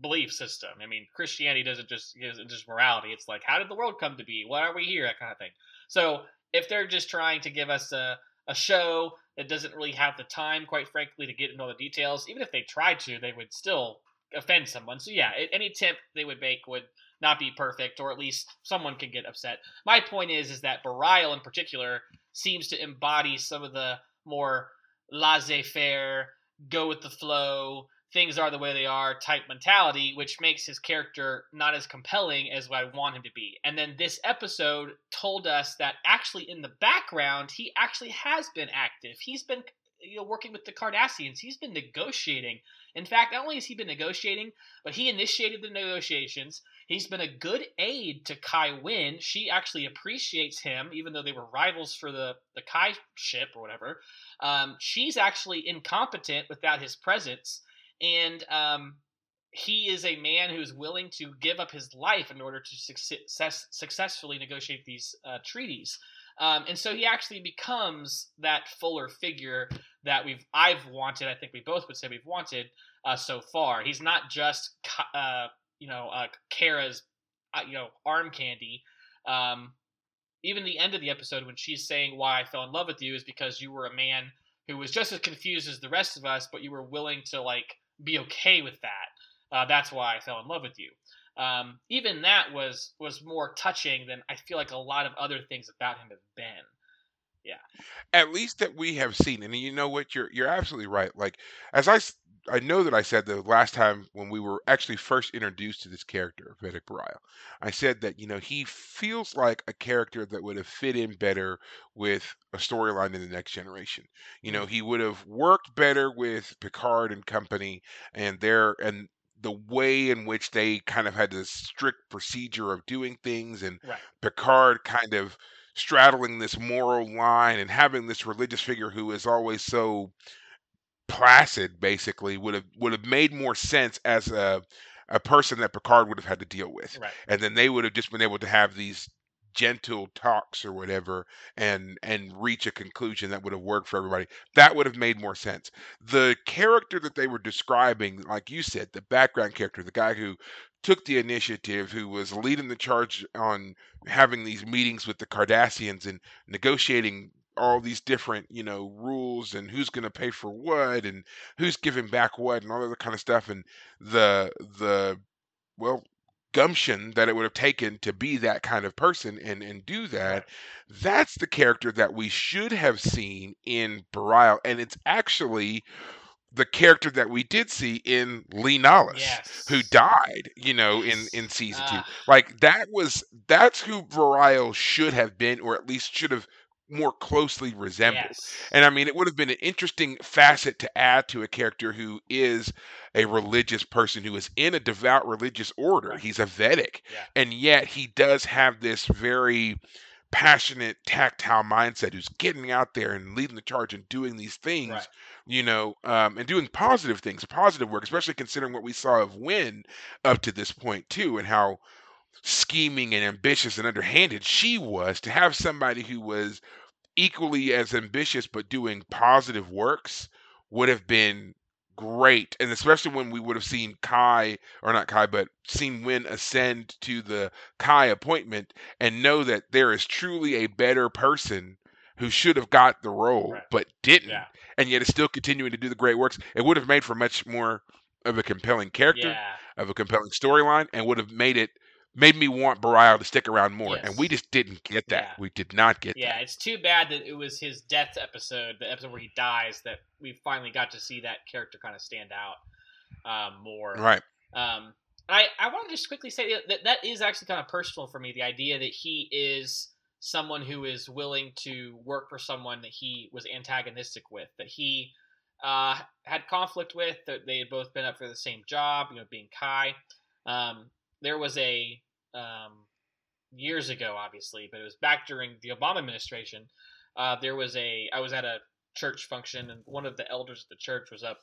belief system. I mean, Christianity doesn't just isn't just morality. It's like how did the world come to be? Why are we here? That kind of thing. So if they're just trying to give us a a show that doesn't really have the time, quite frankly, to get into all the details, even if they tried to, they would still offend someone. So yeah, any tip they would make would not be perfect, or at least someone could get upset. My point is, is that Bareil in particular seems to embody some of the more laissez-faire, go with the flow, things are the way they are type mentality, which makes his character not as compelling as I want him to be. And then this episode told us that actually in the background, he actually has been active. He's been you know working with the Cardassians. He's been negotiating. In fact, not only has he been negotiating, but he initiated the negotiations. He's been a good aid to Kai Winn. She actually appreciates him, even though they were rivals for the, the Kai ship or whatever. Um, she's actually incompetent without his presence. And um, he is a man who's willing to give up his life in order to success, successfully negotiate these uh, treaties. Um, and so he actually becomes that fuller figure that we've I've wanted. I think we both would say we've wanted uh, so far. He's not just uh, you know uh, Kira's uh, you know arm candy. Um, even the end of the episode when she's saying why I fell in love with you is because you were a man who was just as confused as the rest of us, but you were willing to like be okay with that. Uh, that's why I fell in love with you. Um, even that was was more touching than I feel like a lot of other things about him have been. Yeah. At least that we have seen and you know what you're you're absolutely right like as i i know that i said the last time when we were actually first introduced to this character Vedek Bareil, i said that you know he feels like a character that would have fit in better with a storyline in the next generation you know mm. he would have worked better with picard and company and their and the way in which they kind of had this strict procedure of doing things and Right. Picard kind of straddling this moral line and having this religious figure who is always so placid basically would have would have made more sense as a a person that Picard would have had to deal with. Right. And then they would have just been able to have these gentle talks or whatever and and reach a conclusion that would have worked for everybody. That would have made more sense. The character that they were describing, like you said, the background character, the guy who took the initiative, who was leading the charge on having these meetings with the Cardassians and negotiating all these different, you know, rules and who's going to pay for what and who's giving back what and all that kind of stuff and the the well gumption that it would have taken to be that kind of person and and do that that's the character that we should have seen in Bareil and it's actually the character that we did see in Li Nalas Yes. who died, you know, Yes. in in season two. Ah. Like that was that's who Bareil should have been, or at least should have more closely resembled. Yes. And I mean, it would have been an interesting facet to add to a character who is a religious person who is in a devout religious order. He's a Vedek, Yeah. and yet he does have this very passionate, tactile mindset who's getting out there and leading the charge and doing these things Right. you know, um, and doing positive things, positive work, especially considering what we saw of Winn up to this point too, and how scheming and ambitious and underhanded she was. To have somebody who was equally as ambitious but doing positive works would have been great, and especially when we would have seen Kai or not Kai, but seen Winn ascend to the Kai appointment and know that there is truly a better person who should have got the role Right. but didn't Yeah. and yet is still continuing to do the great works. It would have made for much more of a compelling character, Yeah. of a compelling storyline, and would have made it made me want Bareil to stick around more. And we just didn't get that. Yeah. We did not get that. Yeah, that. it's too bad that it was his death episode, the episode where he dies, that we finally got to see that character kind of stand out um, more. Right. Um, I I want to just quickly say that that is actually kind of personal for me. The idea that he is someone who is willing to work for someone that he was antagonistic with, that he uh, had conflict with, that they had both been up for the same job, you know, being Kai. Um, there was a um, years ago, obviously, but it was back during the Obama administration. Uh, there was a I was at a church function, and one of the elders of the church was up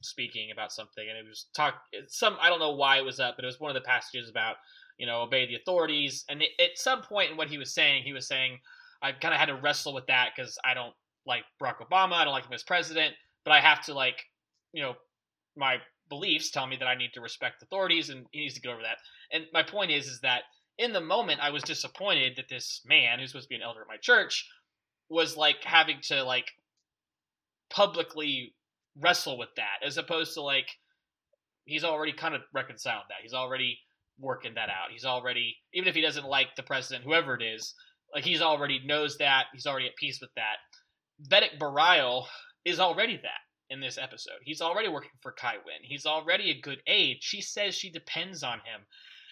speaking about something, and it was talk some I don't know why it was up, but it was one of the passages about you know obey the authorities, and it, at some point in what he was saying, he was saying I kind of had to wrestle with that because I don't like Barack Obama, I don't like him as president, but I have to like you know my beliefs tell me that I need to respect authorities, and he needs to get over that. And my point is, is that in the moment I was disappointed that this man who's supposed to be an elder at my church was like having to like publicly wrestle with that as opposed to like he's already kind of reconciled that. He's already working that out. He's already even if he doesn't like the president whoever it is like he's already knows that. He's already at peace with that. Vedek Bareil is already that in this episode he's already working for Kai Winn he's already a good aide she says she depends on him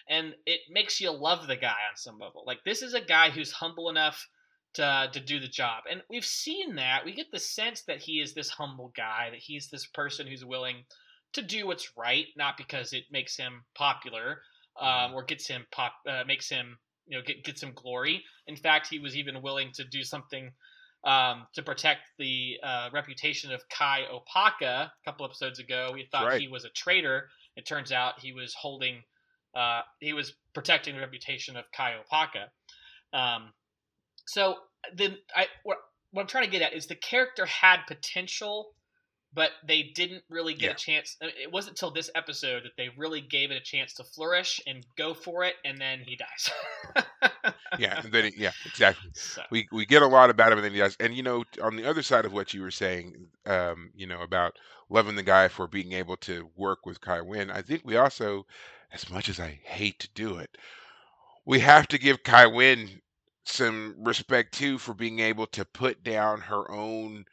and it makes you love the guy on some level like this is a guy who's humble enough to to do the job. And we've seen that. We get the sense that he is this humble guy, that he's this person who's willing to do what's right, not because it makes him popular um, or gets him pop, uh, makes him you know get, gets him glory. In fact, he was even willing to do something um, to protect the uh, reputation of Kai Opaka. A couple episodes ago, we thought right. he was a traitor. It turns out he was holding, uh, he was protecting the reputation of Kai Opaka. Um, so the I what, what I'm trying to get at is the character had potential, but they didn't really get Yeah. a chance. uh, It wasn't until this episode that they really gave it a chance to flourish and go for it, and then he dies. *laughs* Yeah. And then it, yeah, exactly. So, we we get a lot about him and then he does and you know on the other side of what you were saying um you know about loving the guy for being able to work with Kai Winn I think we also as much as I hate to do it we have to give Kai Winn some respect too for being able to put down her own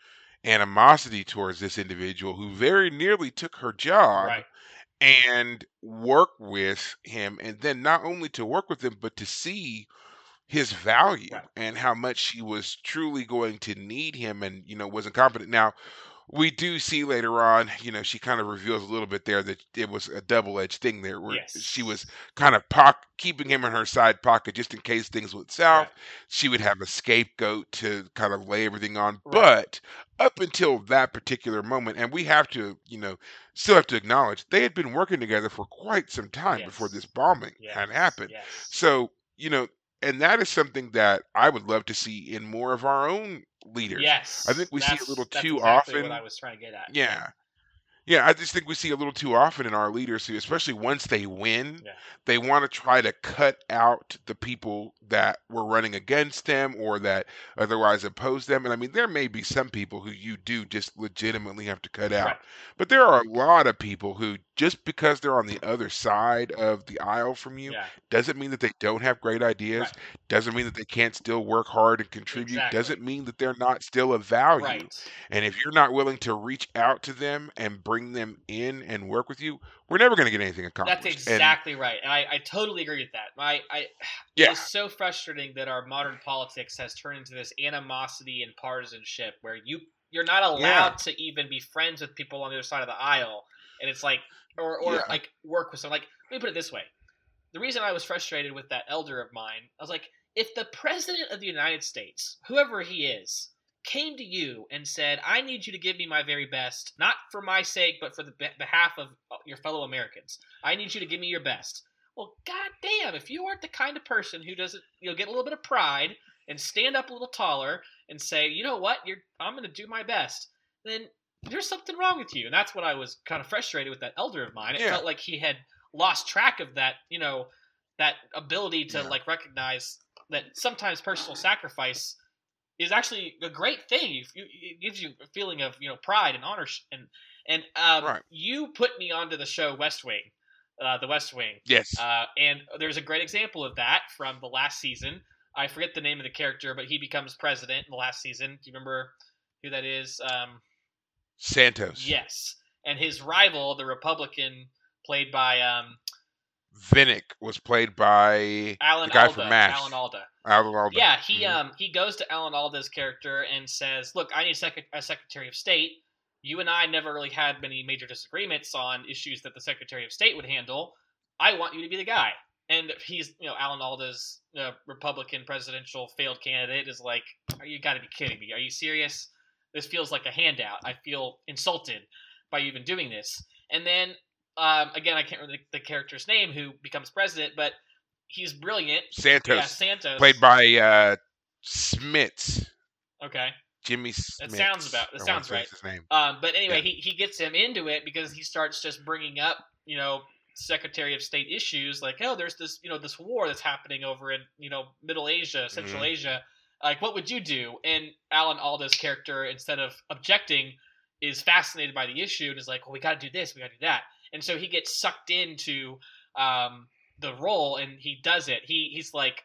animosity towards this individual who very nearly took her job right. and work with him and then not only to work with him but to see his value Right. and how much she was truly going to need him and you know wasn't confident now we do see later on you know she kind of reveals a little bit there that it was a double-edged thing there where she was kind of keeping him in her side pocket just in case things went south Right. she would have a scapegoat to kind of lay everything on Right. but up until that particular moment and we have to you know still have to acknowledge they had been working together for quite some time before this bombing Yes. had happened Yes. so you know and that is something that i would love to see in more of our own leaders Yes. i think we see it a little too exactly often What I was trying to get at. yeah yeah i just think we see a little too often in our leaders who especially once they win Yeah. they want to try to cut out the people that were running against them or that otherwise oppose them and i mean there may be some people who you do just legitimately have to cut out Right. but there are a lot of people who just because they're on the other side of the aisle from you Yeah. doesn't mean that they don't have great ideas Right. doesn't mean that they can't still work hard and contribute Exactly. doesn't mean that they're not still of value Right. and if you're not willing to reach out to them and bring them in and work with you we're never going to get anything accomplished That's And- exactly right, and I, I totally agree with that. I, I Yeah. it's so frustrating that our modern politics has turned into this animosity and partisanship where you you're not allowed Yeah. to even be friends with people on the other side of the aisle, and it's like or or Yeah. like work with someone. Like let me put it this way: the reason I was frustrated with that elder of mine, I was like, if the president of the United States, whoever he is, came to you and said, "I need you to give me my very best, not for my sake, but for the be- behalf of uh, your fellow Americans. I need you to give me your best." Well, goddamn, if you aren't the kind of person who doesn't, you know, get a little bit of pride and stand up a little taller and say, "You know what? You're I'm going to do my best." Then there's something wrong with you, and that's what I was kind of frustrated with that elder of mine. It Yeah. felt like he had lost track of that, you know, that ability to Yeah. like recognize that sometimes personal sacrifice is actually a great thing. It, gives you a feeling of you know pride and honor, and And um, Right. you put me onto the show West Wing, uh, the West Wing, Yes. uh, and there's a great example of that from the last season. I forget the name of the character, but he becomes president in the last season. Do you remember who that is? Um, Santos. yes, and his rival, the Republican, played by um, Vinick was played by Alan The guy Alda. from MASH. Alan Alda. Alan Alda. Yeah, he Mhm. um he goes to Alan Alda's character and says, "Look, I need a, sec- a Secretary of State. You and I never really had many major disagreements on issues that the Secretary of State would handle. I want you to be the guy." And he's, you know, Alan Alda's uh, Republican presidential failed candidate is like, "Are you got to be kidding me? Are you serious? This feels like a handout. I feel insulted by you even doing this." And then um, again, I can't remember the, the character's name who becomes president, but he's brilliant. Santos. Yeah, Santos. Played by uh, Smits. Okay. Jimmy Smits. sounds about- that sounds right. is His name. Um, but anyway, Yeah. he, he gets him into it because he starts just bringing up, you know, Secretary of State issues like, oh, there's this, you know, this war that's happening over in, you know, Middle Asia, Central Mhm. Asia. Like, what would you do? And Alan Alda's character, instead of objecting, is fascinated by the issue and is like, well, we got to do this, we got to do that. And so he gets sucked into um, the role and he does it. He he's like,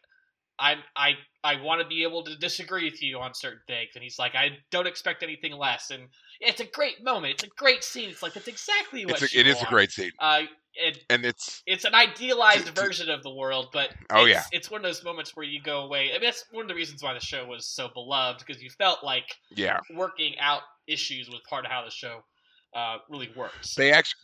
I I I want to be able to disagree with you on certain things, and he's like, I don't expect anything less. And it's a great moment. It's a great scene. It's like that's exactly what It's a, you it is a great scene, Uh, it, and it's it's an idealized To- to- version of the world, but Oh, it's, yeah. it's one of those moments where you go away. I mean, that's one of the reasons why the show was so beloved because you felt like yeah. working out issues was part of how the show uh, really works. They actually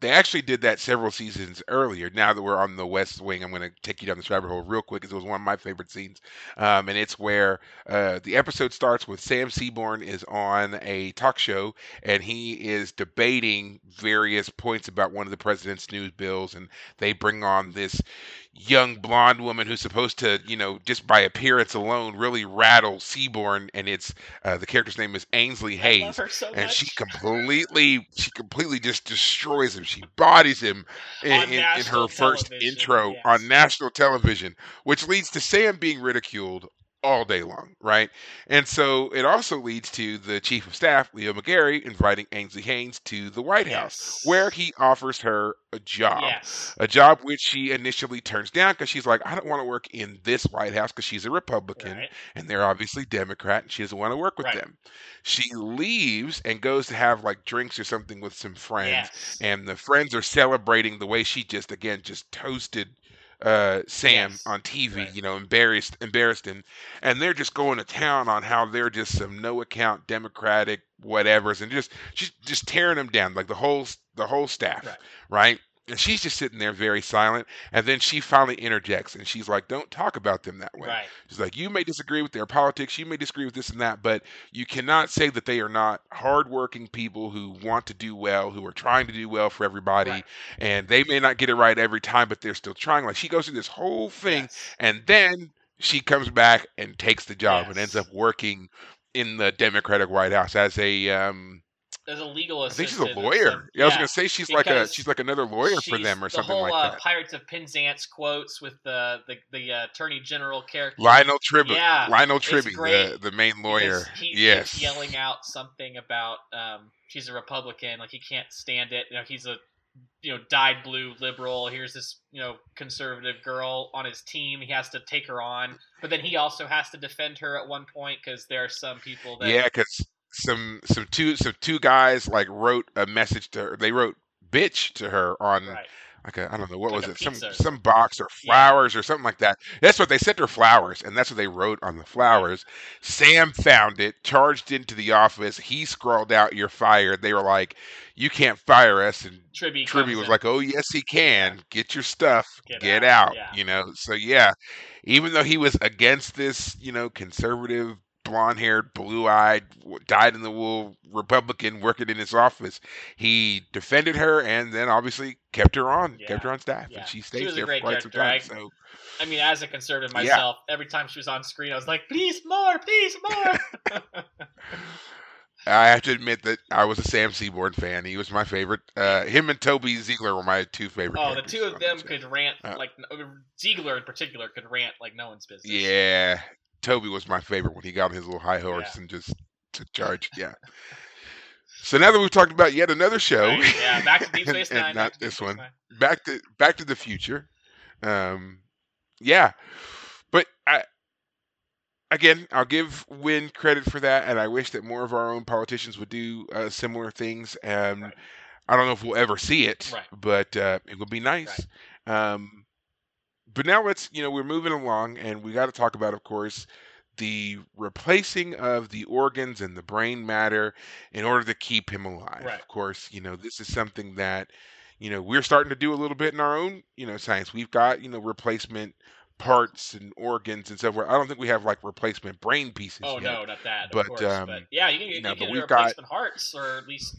they actually did that several seasons earlier. Now that we're on the West Wing, I'm going to take you down this rabbit hole real quick because it was one of my favorite scenes. Um, and it's where uh, the episode starts with Sam Seaborn is on a talk show and he is debating various points about one of the president's news bills. And they bring on this young blonde woman who's supposed to, you know, just by appearance alone, really rattle Seaborn. And it's uh, the character's name is Ainsley Hayes so and much. she completely she completely just destroys him she bodies him in, in, in her first intro yes. on national television which leads to sam being ridiculed all day long right and so it also leads to the chief of staff leo mcgarry inviting ainsley hayes to the white house yes. where he offers her a job yes. a job which she initially turns down because she's like i don't want to work in this white house because she's a republican Right. and they're obviously Democrat, and she doesn't want to work with Right. them. She leaves and goes to have like drinks or something with some friends, Yes. and the friends are celebrating the way she just again just toasted uh Sam Yes. on TV, Right. you know, embarrassed embarrassed him, and they're just going to town on how they're just some no account Democratic whatevers, and just she's just tearing them down like the whole the whole staff, Right. right? And she's just sitting there very silent, and then she finally interjects, and she's like, "Don't talk about them that way." Right. She's like, you may disagree with their politics, you may disagree with this and that, but you cannot say that they are not hardworking people who want to do well, who are trying to do well for everybody, Right. and they may not get it right every time, but they're still trying. Like she goes through this whole thing, Yes. and then she comes back and takes the job and ends up working in the Democratic White House as a um As a legal assistant. I think she's a lawyer. some- yeah, I was gonna say she's like a she's like another lawyer for them or the something whole, like uh, that. Pirates of Penzance quotes with the the, the uh, Attorney General character. Lionel Tribbey, Yeah, Lionel Tribbey, the, the main lawyer. he yes, keeps yelling out something about um, she's a Republican, like he can't stand it. You know, he's a you know dyed blue liberal. Here's this you know conservative girl on his team. He has to take her on, but then he also has to defend her at one point because there are some people that Yeah, because some some two some two guys like wrote a message to her. They wrote "bitch" to her on right. like a I don't know what Like was it some pizza some box or Yeah. flowers or something like that. That's what they sent her flowers, and that's what they wrote on the flowers. Sam found it, charged into the office. He scrawled out "You're fired." They were like, "You can't fire us," and Tribbey, Tribbey was in. like, "Oh yes, he can. Get your stuff, Get get, out." out." Yeah. You know. So yeah, even though he was against this, you know, conservative, blonde-haired, blue-eyed, w- dyed-in-the-wool Republican working in his office, he defended her and then obviously kept her on, kept her on staff, Yeah. and she She stayed a there for quite some time. I- So I mean, as a conservative Yeah. myself, every time she was on screen, I was like, "Please more, please more." *laughs* I have to admit that I was a Sam Seaborn fan. He was my favorite. Uh, him and Toby Ziegler were my two favorite. oh, the two of them could rant Uh, like Ziegler in particular could rant like no one's business. Yeah, Toby was my favorite when he got on his little high horse Yeah. and just took charge. Yeah. So now that we've talked about yet another show, Right, Yeah, back to *laughs* Deep and- Space and Nine. not to Deep this Space one. Nine. back to Back to the Future. Um, yeah, but I again, I'll give Winn credit for that, and I wish that more of our own politicians would do uh, similar things. Um, Right. I don't know if we'll ever see it, Right. but uh, it would be nice. Um, but now let's, you know, we're moving along, and we got to talk about, of course, the replacing of the organs and the brain matter in order to keep him alive. Right. Of course, you know, this is something that, you know, we're starting to do a little bit in our own, you know, science. We've got, you know, replacement parts and organs and so forth. I don't think we have like replacement brain pieces Oh yet. no, not that. But, of course. um, but yeah, you can, you, you know, can but do we've got- replacement hearts, or at least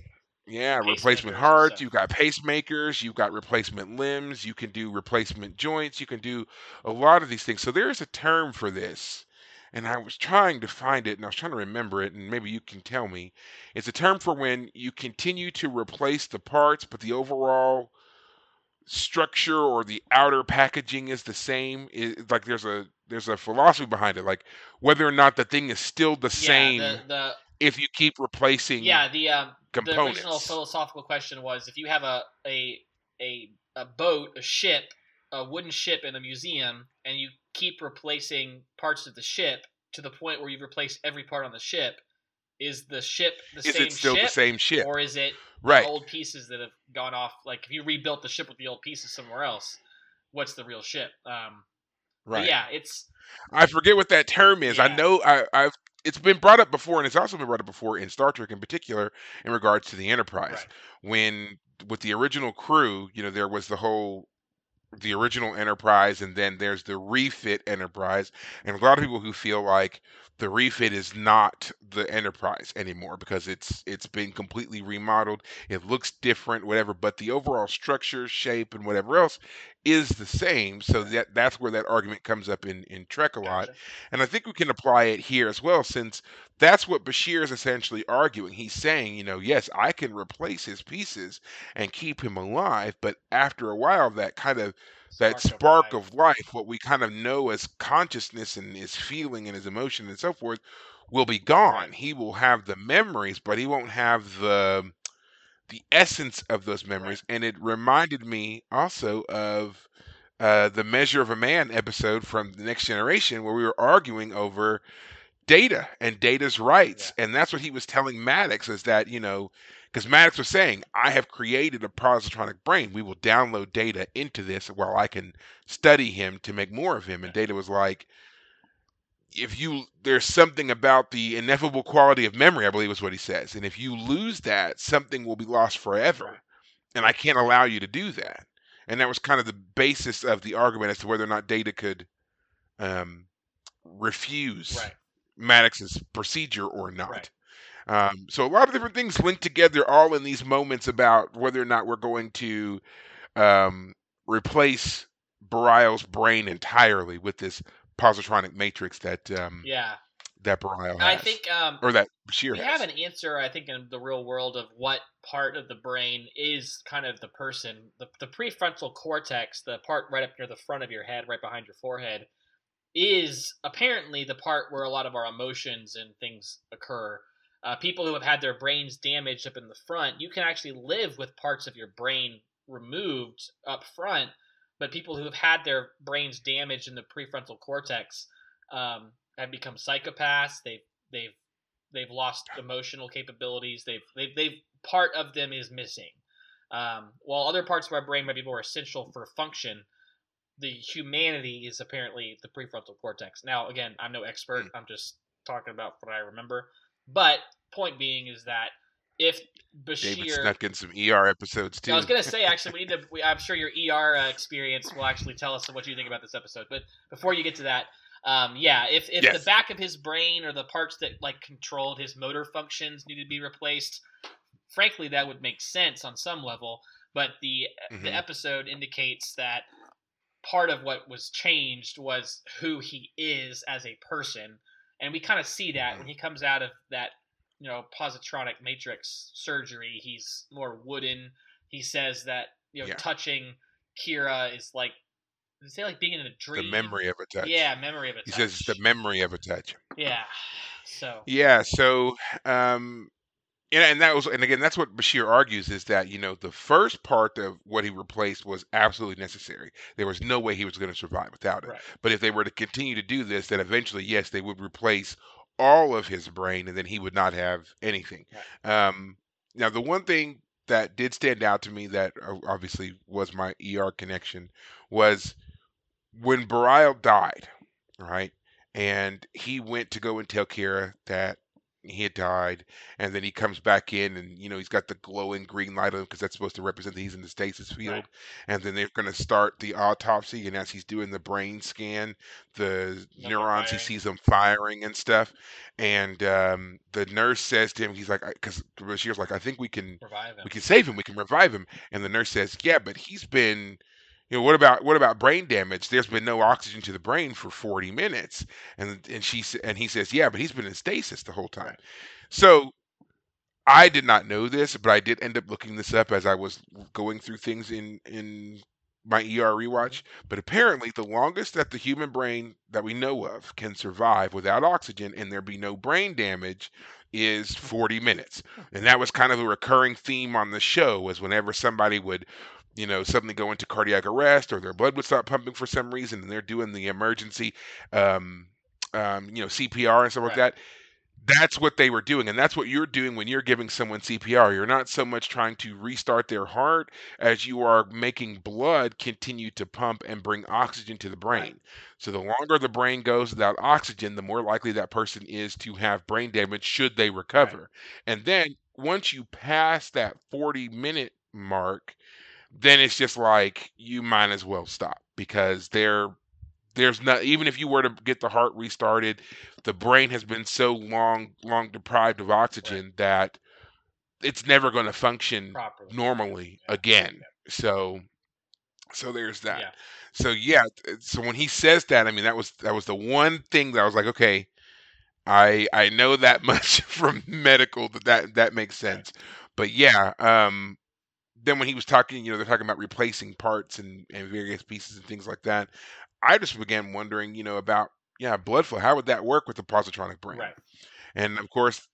Yeah, replacement hearts, you've got pacemakers, you've got replacement limbs, you can do replacement joints, you can do a lot of these things. So there is a term for this. And I was trying to find it and I was trying to remember it, and maybe you can tell me. It's a term for when you continue to replace the parts, but the overall structure or the outer packaging is the same. It, like there's a there's a philosophy behind it, like whether or not the thing is still the same the, the if you keep replacing yeah the um the original philosophical question was if you have a a a a boat, a ship, a wooden ship in a museum, and you keep replacing parts of the ship to the point where you've replaced every part on the ship, is the ship the is same it still ship, the same ship? or is it Right. old pieces that have gone off? Like if you rebuilt the ship with the old pieces somewhere else, what's the real ship? Um, Right. yeah, it's I forget what that term is. I know I, I've it's been brought up before, and it's also been brought up before in Star Trek in particular in regards to the Enterprise. right. When with the original crew, you know, there was the whole the original Enterprise, and then there's the refit Enterprise, and a lot of people who feel like the refit is not the Enterprise anymore because it's it's been completely remodeled. It looks different, whatever, but the overall structure, shape, and whatever else is the same. So that that's where that argument comes up in in Trek a lot. Gotcha. And I think we can apply it here as well, since that's what Bashir is essentially arguing. He's saying, you know, yes, I can replace his pieces and keep him alive, but after a while, that kind of that spark life. of life, what we kind of know as consciousness and his feeling and his emotion and so forth, will be gone. He will have the memories, but he won't have the the essence of those memories. And it reminded me also of uh, the Measure of a Man episode from the Next Generation, where we were arguing over data and data's rights. And that's what he was telling Maddox is that, you know, because Maddox was saying, I have created a positronic brain. We will download data into this while I can study him to make more of him. And data was like, if you there's something about the ineffable quality of memory, I believe is what he says. And if you lose that, something will be lost forever. And I can't allow you to do that. And that was kind of the basis of the argument as to whether or not data could um, refuse Right. Maddox's procedure or not. Right. Um, so a lot of different things linked together, all in these moments about whether or not we're going to um, replace Bareil's brain entirely with this positronic matrix that um, Yeah. that has, I think um, or that Bashir we has. have an answer, I think, in the real world of what part of the brain is kind of the person. The, the prefrontal cortex, the part right up near the front of your head, right behind your forehead, is apparently the part where a lot of our emotions and things occur. Uh, people who have had their brains damaged up in the front, you can actually live with parts of your brain removed up front, but people who have had their brains damaged in the prefrontal cortex um, have become psychopaths. They've they've they've lost emotional capabilities. They've they've, they've part of them is missing. Um, while other parts of our brain might be more essential for function, the humanity is apparently the prefrontal cortex. Now, again, I'm no expert. I'm just talking about what I remember. But point being is that if Bashir David snuck in some ER episodes too. I was gonna say actually we need to. *laughs* We, I'm sure your ER uh, experience will actually tell us what you think about this episode. But before you get to that, um, yeah, if if Yes. the back of his brain or the parts that like controlled his motor functions needed to be replaced, frankly, that would make sense on some level. But the Mhm. the episode indicates that part of what was changed was who he is as a person, and we kind of see that when he comes out of that you know positronic matrix surgery. He's more wooden. He says that you know Yeah. touching Kira is like say like being in a dream. the memory of a touch. Yeah, memory of a touch. He says it's the memory of a touch. yeah. So Yeah. So, um, and, and that was and again that's what Bashir argues is that you know the first part of what he replaced was absolutely necessary. There was no way he was going to survive without it. Right. But if they were to continue to do this, then eventually, yes, they would replace all of his brain, and then he would not have anything. Um, now, the one thing that did stand out to me that uh, obviously was my ER connection was when Bareil died, right? And he went to go and tell Kira that he had died, and then he comes back in, and you know he's got the glowing green light on him because that's supposed to represent that he's in the stasis field. Right. And then they're going to start the autopsy, and as he's doing the brain scan, the neurons he firing. sees them firing and stuff. And um, the nurse says to him, he's like, because Bashir's like, I think we can Revive him. we can save him, we can revive him. And the nurse says, yeah, but he's been, you know, what about what about brain damage? There's been no oxygen to the brain for 40 minutes. And and she and he says, yeah, but he's been in stasis the whole time. So I did not know this, but I did end up looking this up as I was going through things in in my ER rewatch. But apparently, the longest that the human brain that we know of can survive without oxygen and there be no brain damage is 40 minutes. And that was kind of a recurring theme on the show was whenever somebody would, you know, suddenly go into cardiac arrest or their blood would stop pumping for some reason and they're doing the emergency um, um, you know, CPR and stuff like that that's what they were doing. And that's what you're doing when you're giving someone CPR you're not so much trying to restart their heart as you are making blood continue to pump and bring oxygen to the brain. Right. so the longer the brain goes without oxygen the more likely that person is to have brain damage should they recover. And then once you pass that 40 minute mark then it's just like you might as well stop because there there's not even if you were to get the heart restarted the brain has been so long long deprived of oxygen that it's never going to function Properly. normally Yeah. again so so there's that Yeah. so yeah so when he says that i mean that was that was the one thing that i was like okay i i know that *laughs* much from medical that that, that makes Right. sense but yeah um then when he was talking you know they're talking about replacing parts and and various pieces and things like that i just began wondering you know about yeah blood flow how would that work with the positronic brain Right. and of course,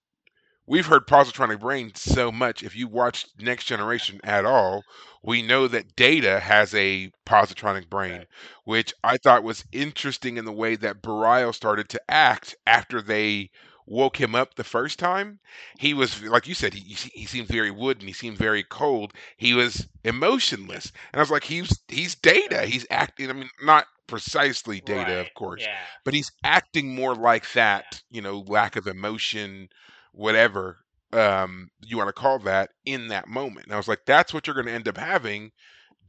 we've heard positronic brain so much. If you watch Next Generation at all, we know that Data has a positronic brain, Right. which I thought was interesting in the way that Bareil started to act after they woke him up the first time. He was like you said, he he seemed very wooden. He seemed very cold. He was emotionless, and I was like, he's he's Data. He's acting. I mean, not precisely Data, Right. of course Yeah. but he's acting more like that, you know, lack of emotion, whatever um, you want to call that, in that moment. And I was like, that's what you're going to end up having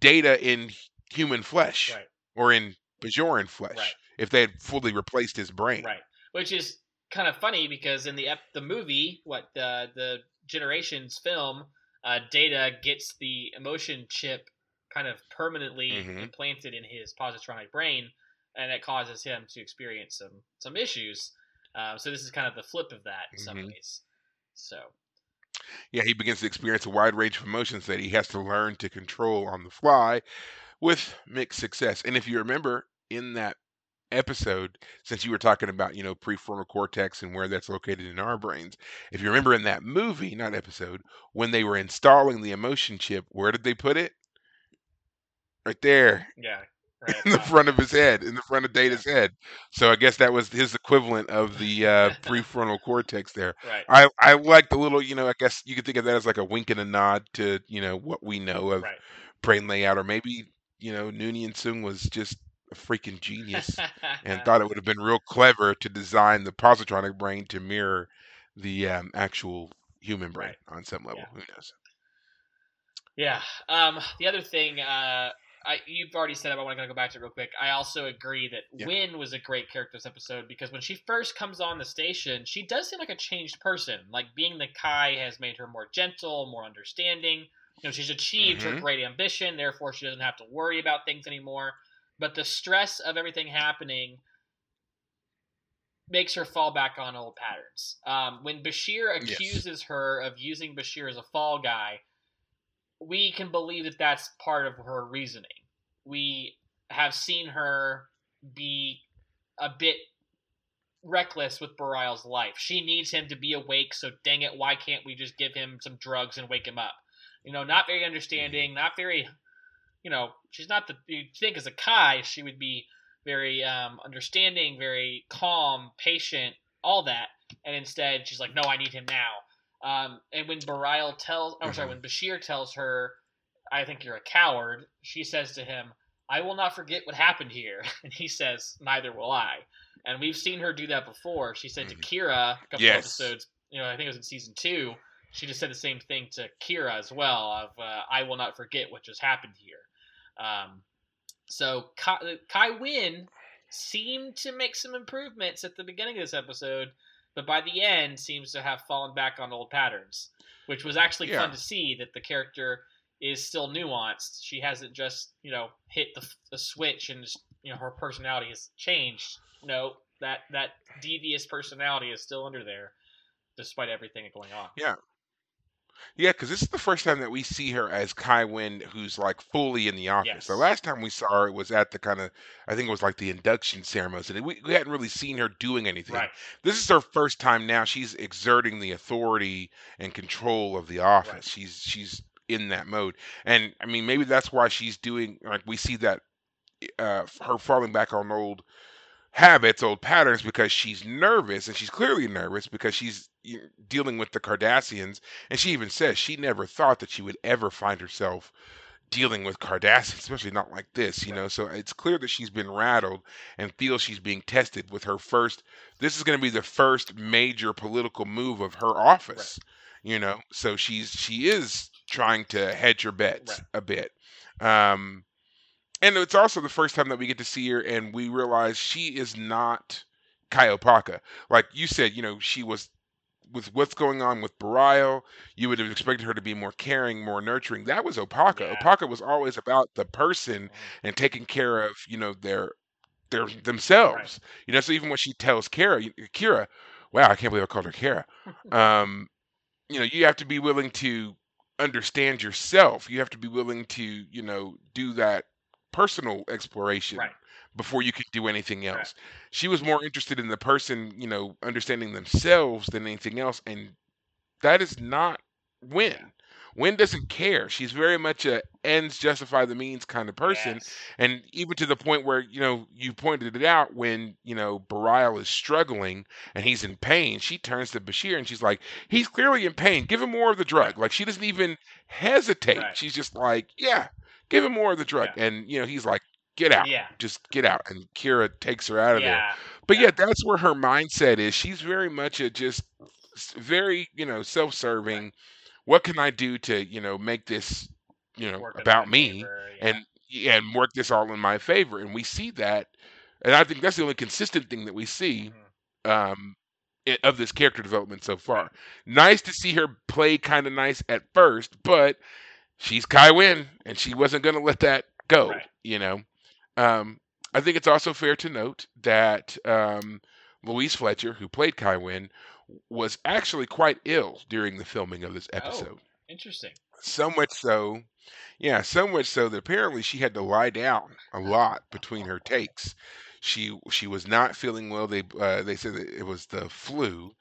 data in human flesh Right. or in Bajoran flesh Right. if they had fully replaced his brain. Right. Which is kind of funny because in the ep- the movie, what the the Generations film, uh, Data gets the emotion chip kind of permanently Mhm. implanted in his positronic brain, and it causes him to experience some some issues. Um, so this is kind of the flip of that in some Mhm. ways. So Yeah, he begins to experience a wide range of emotions that he has to learn to control on the fly with mixed success. And if you remember in that episode, since you were talking about, you know, prefrontal cortex and where that's located in our brains, if you remember in that movie, not episode, when they were installing the emotion chip, where did they put it? Right there yeah, *laughs* right. in the front of his head, in the front of Data's head. So I guess that was his equivalent of the uh, *laughs* prefrontal cortex there. right. I I like the little, you know, I guess you could think of that as like a wink and a nod to, you know, what we know of right. brain layout, or maybe, you know, Noonien Soong was just a freaking genius and *laughs* thought it would have been real clever to design the positronic brain to mirror the um, actual human brain on some level. Yeah. Who knows? Yeah. Um, the other thing, uh, I you've already said it, but I want to go back to it real quick. I also agree that Yeah. Winn was a great character this episode because when she first comes on the station, she does seem like a changed person. Like being the Kai has made her more gentle, more understanding. You know, she's achieved her Mhm. great ambition, therefore she doesn't have to worry about things anymore. But the stress of everything happening makes her fall back on old patterns. Um, when Bashir Yes. accuses her of using Bashir as a fall guy, we can believe that that's part of her reasoning. We have seen her be a bit reckless with Bareil's life. She needs him to be awake, so dang it, why can't we just give him some drugs and wake him up? You know, not very understanding, not very, you know, she's not the, you'd think as a Kai, she would be very um, understanding, very calm, patient, all that. And instead, she's like, no, I need him now. Um, and when Bareil tells, oh, sorry, Mhm. when Bashir tells her, I think you're a coward, she says to him, I will not forget what happened here. *laughs* And he says, neither will I. And we've seen her do that before. She said to Mhm. Kira a couple Yes. episodes, you know, I think it was in season two. She just said the same thing to Kira as well of uh, I will not forget what just happened here. Um, so Kai, Kai Winn seemed to make some improvements at the beginning of this episode, but by the end seems to have fallen back on old patterns, which was actually Yeah. fun to see that the character is still nuanced. She hasn't just you know hit the, the switch and just, you know her personality has changed. No, that that devious personality is still under there, despite everything going on. Yeah. Yeah, because this is the first time that we see her as Kai Winn, who's like fully in the office. The Yes. last time we saw her it was at the kind of, I think it was like the induction ceremony. And we, we hadn't really seen her doing anything. Right. This is her first time now. She's exerting the authority and control of the office. Right. She's she's in that mode, and I mean maybe that's why she's doing like we see that uh, her falling back on old habits, old patterns, because she's nervous, and she's clearly nervous because she's dealing with the Cardassians, and she even says she never thought that she would ever find herself dealing with Cardassians, especially not like this, you know. So it's clear that she's been rattled and feels she's being tested with her first. This is going to be the first major political move of her office, you know. So she's she is trying to hedge her bets a bit. Um, and it's also the first time that we get to see her and we realize she is not Kai Opaka. Like you said, you know, she was with what's going on with Bareil, you would have expected her to be more caring, more nurturing. That was Opaka. Yeah. Opaka was always about the person Mhm. and taking care of, you know, their their themselves. You know, so even when she tells Kara, Kira, wow, I can't believe I called her Kara. Um, you know, you have to be willing to understand yourself. You have to be willing to, you know, do that personal exploration Right. before you can do anything Right. else. She was more interested in the person, you know, understanding themselves than anything else, and that is not Winn. Winn doesn't care. She's very much a ends justify the means kind of person, Yes. and even to the point where you know you pointed it out when you know Bareil is struggling and he's in pain. She turns to Bashir and she's like, "He's clearly in pain. Give him more of the drug." Like she doesn't even hesitate. Right. She's just like, "Yeah, give him more of the drug." Yeah. And you know he's like, "Get out." Yeah. Just get out, and Kira takes her out of there. But yeah. yet, that's where her mindset is. She's very much a just very, you know, self-serving. What can I do to, you know, make this, you know, Work about me favor, yeah. and and work this all in my favor? And we see that, and I think that's the only consistent thing that we see Mhm. um, of this character development so far. Nice to see her play kind of nice at first, but she's Kai Winn, and she wasn't going to let that go. Right. You know, um, I think it's also fair to note that um, Louise Fletcher, who played Kai Winn, was actually quite ill during the filming of this Oh. episode. Interesting. So much so, yeah, so much so that apparently she had to lie down a lot between her takes. She she was not feeling well. They uh, they said that it was the flu,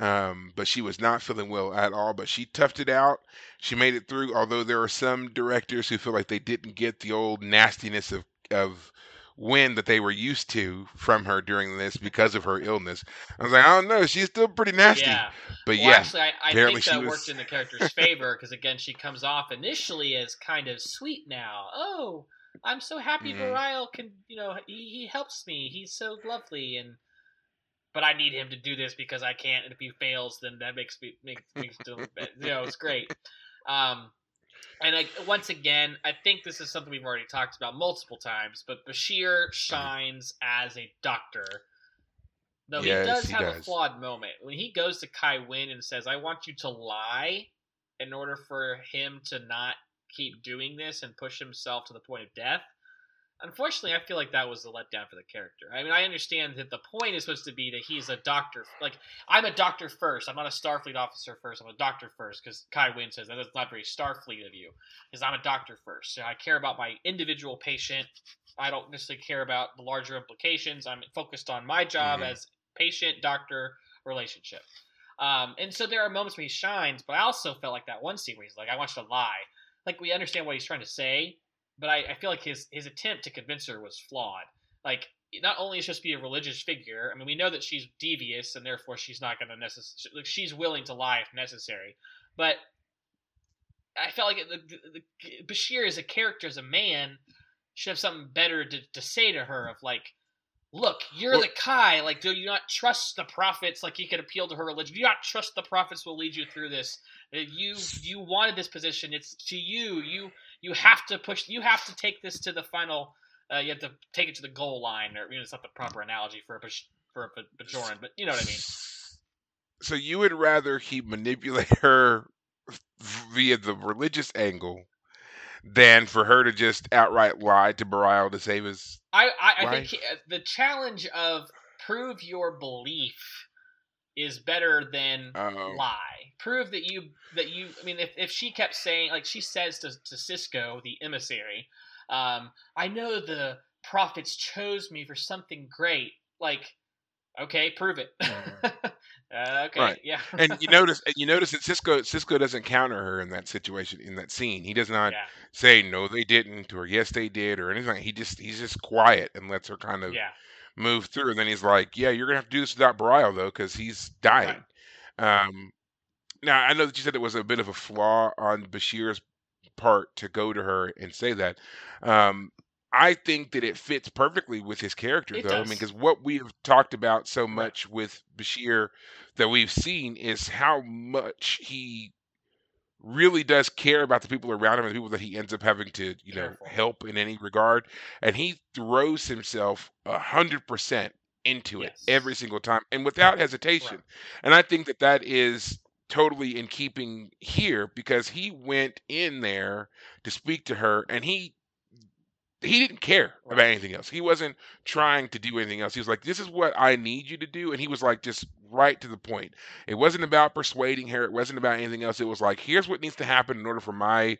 um, but she was not feeling well at all. But she toughed it out. She made it through. Although there are some directors who feel like they didn't get the old nastiness of of Winn that they were used to from her during this because of her illness. I was like, I don't know. She's still pretty nasty. Yeah. But well, yeah, actually, I, I think she that was- worked in the character's favor because again, she comes off initially as kind of sweet now. Oh, I'm so happy. Bareil can, you know, he, he helps me. He's so lovely, and but I need him to do this because I can't. And if he fails, then that makes me makes me still, you know, it's great. Um, and I, once again, I think this is something we've already talked about multiple times, but Bashir shines as a doctor. Though Yes, he does he have a flawed moment. When he goes to Kai Winn and says, I want you to lie in order for him to not keep doing this and push himself to the point of death. Unfortunately, I feel like that was a letdown for the character. I mean, I understand that the point is supposed to be that he's a doctor. Like, I'm a doctor first. I'm not a Starfleet officer first. I'm a doctor first because Kai Winn says that is not very Starfleet of you. Because I'm a doctor first. So I care about my individual patient. I don't necessarily care about the larger implications. I'm focused on my job Mhm. as patient doctor relationship. Um, and so there are moments where he shines, but I also felt like that one scene where he's like, "I want you to lie." Like we understand what he's trying to say, but I, I feel like his his attempt to convince her was flawed. Like not only is she supposed to be a religious figure, I mean, we know that she's devious and therefore she's not going to necessarily, like, she's willing to lie if necessary. But I felt like the, the, the, Bashir as a character, as a man, should have something better to, to say to her of like, look, you're well, the Kai. Like, do you not trust the prophets? Like, he could appeal to her religion. Do you not trust the prophets will lead you through this? Uh, you you wanted this position. It's to you. You you have to push. You have to take this to the final. Uh, you have to take it to the goal line, or you know, it's not the proper analogy for a for a Bajoran, but you know what I mean. So you would rather he manipulate *laughs* her via the religious angle than for her to just outright lie to Bareil to save his. I I, I think he, uh, the challenge of prove your belief is better than oh. lie. Prove that you that you. I mean, if, if she kept saying like she says to to Sisko, the emissary, um, I know the prophets chose me for something great. Like, okay, prove it. Mm. *laughs* Uh, okay, right. yeah. and you *laughs* notice, you notice that Sisko Sisko doesn't counter her in that situation in that scene. He does not yeah. say no, they didn't, or yes, they did, or anything. He just he's just quiet and lets her kind of yeah. Move through. And then he's like, "Yeah, you're gonna have to do this without Bareil though, because he's dying." Um, now I know that you said it was a bit of a flaw on Bashir's part to go to her and say that. Um, I think that it fits perfectly with his character, It though. I mean, because what we've talked about so much with Bashir that we've seen is how much he really does care about the people around him and the people that he ends up having to, you know, Careful. help in any regard. And he throws himself a hundred percent into it every single time and without Right. hesitation. And I think that that is totally in keeping here because he went in there to speak to her and he he didn't care about anything else. He wasn't trying to do anything else. He was like, "This is what I need you to do," and he was like, just right to the point. It wasn't about persuading her. It wasn't about anything else. It was like, "Here's what needs to happen in order for my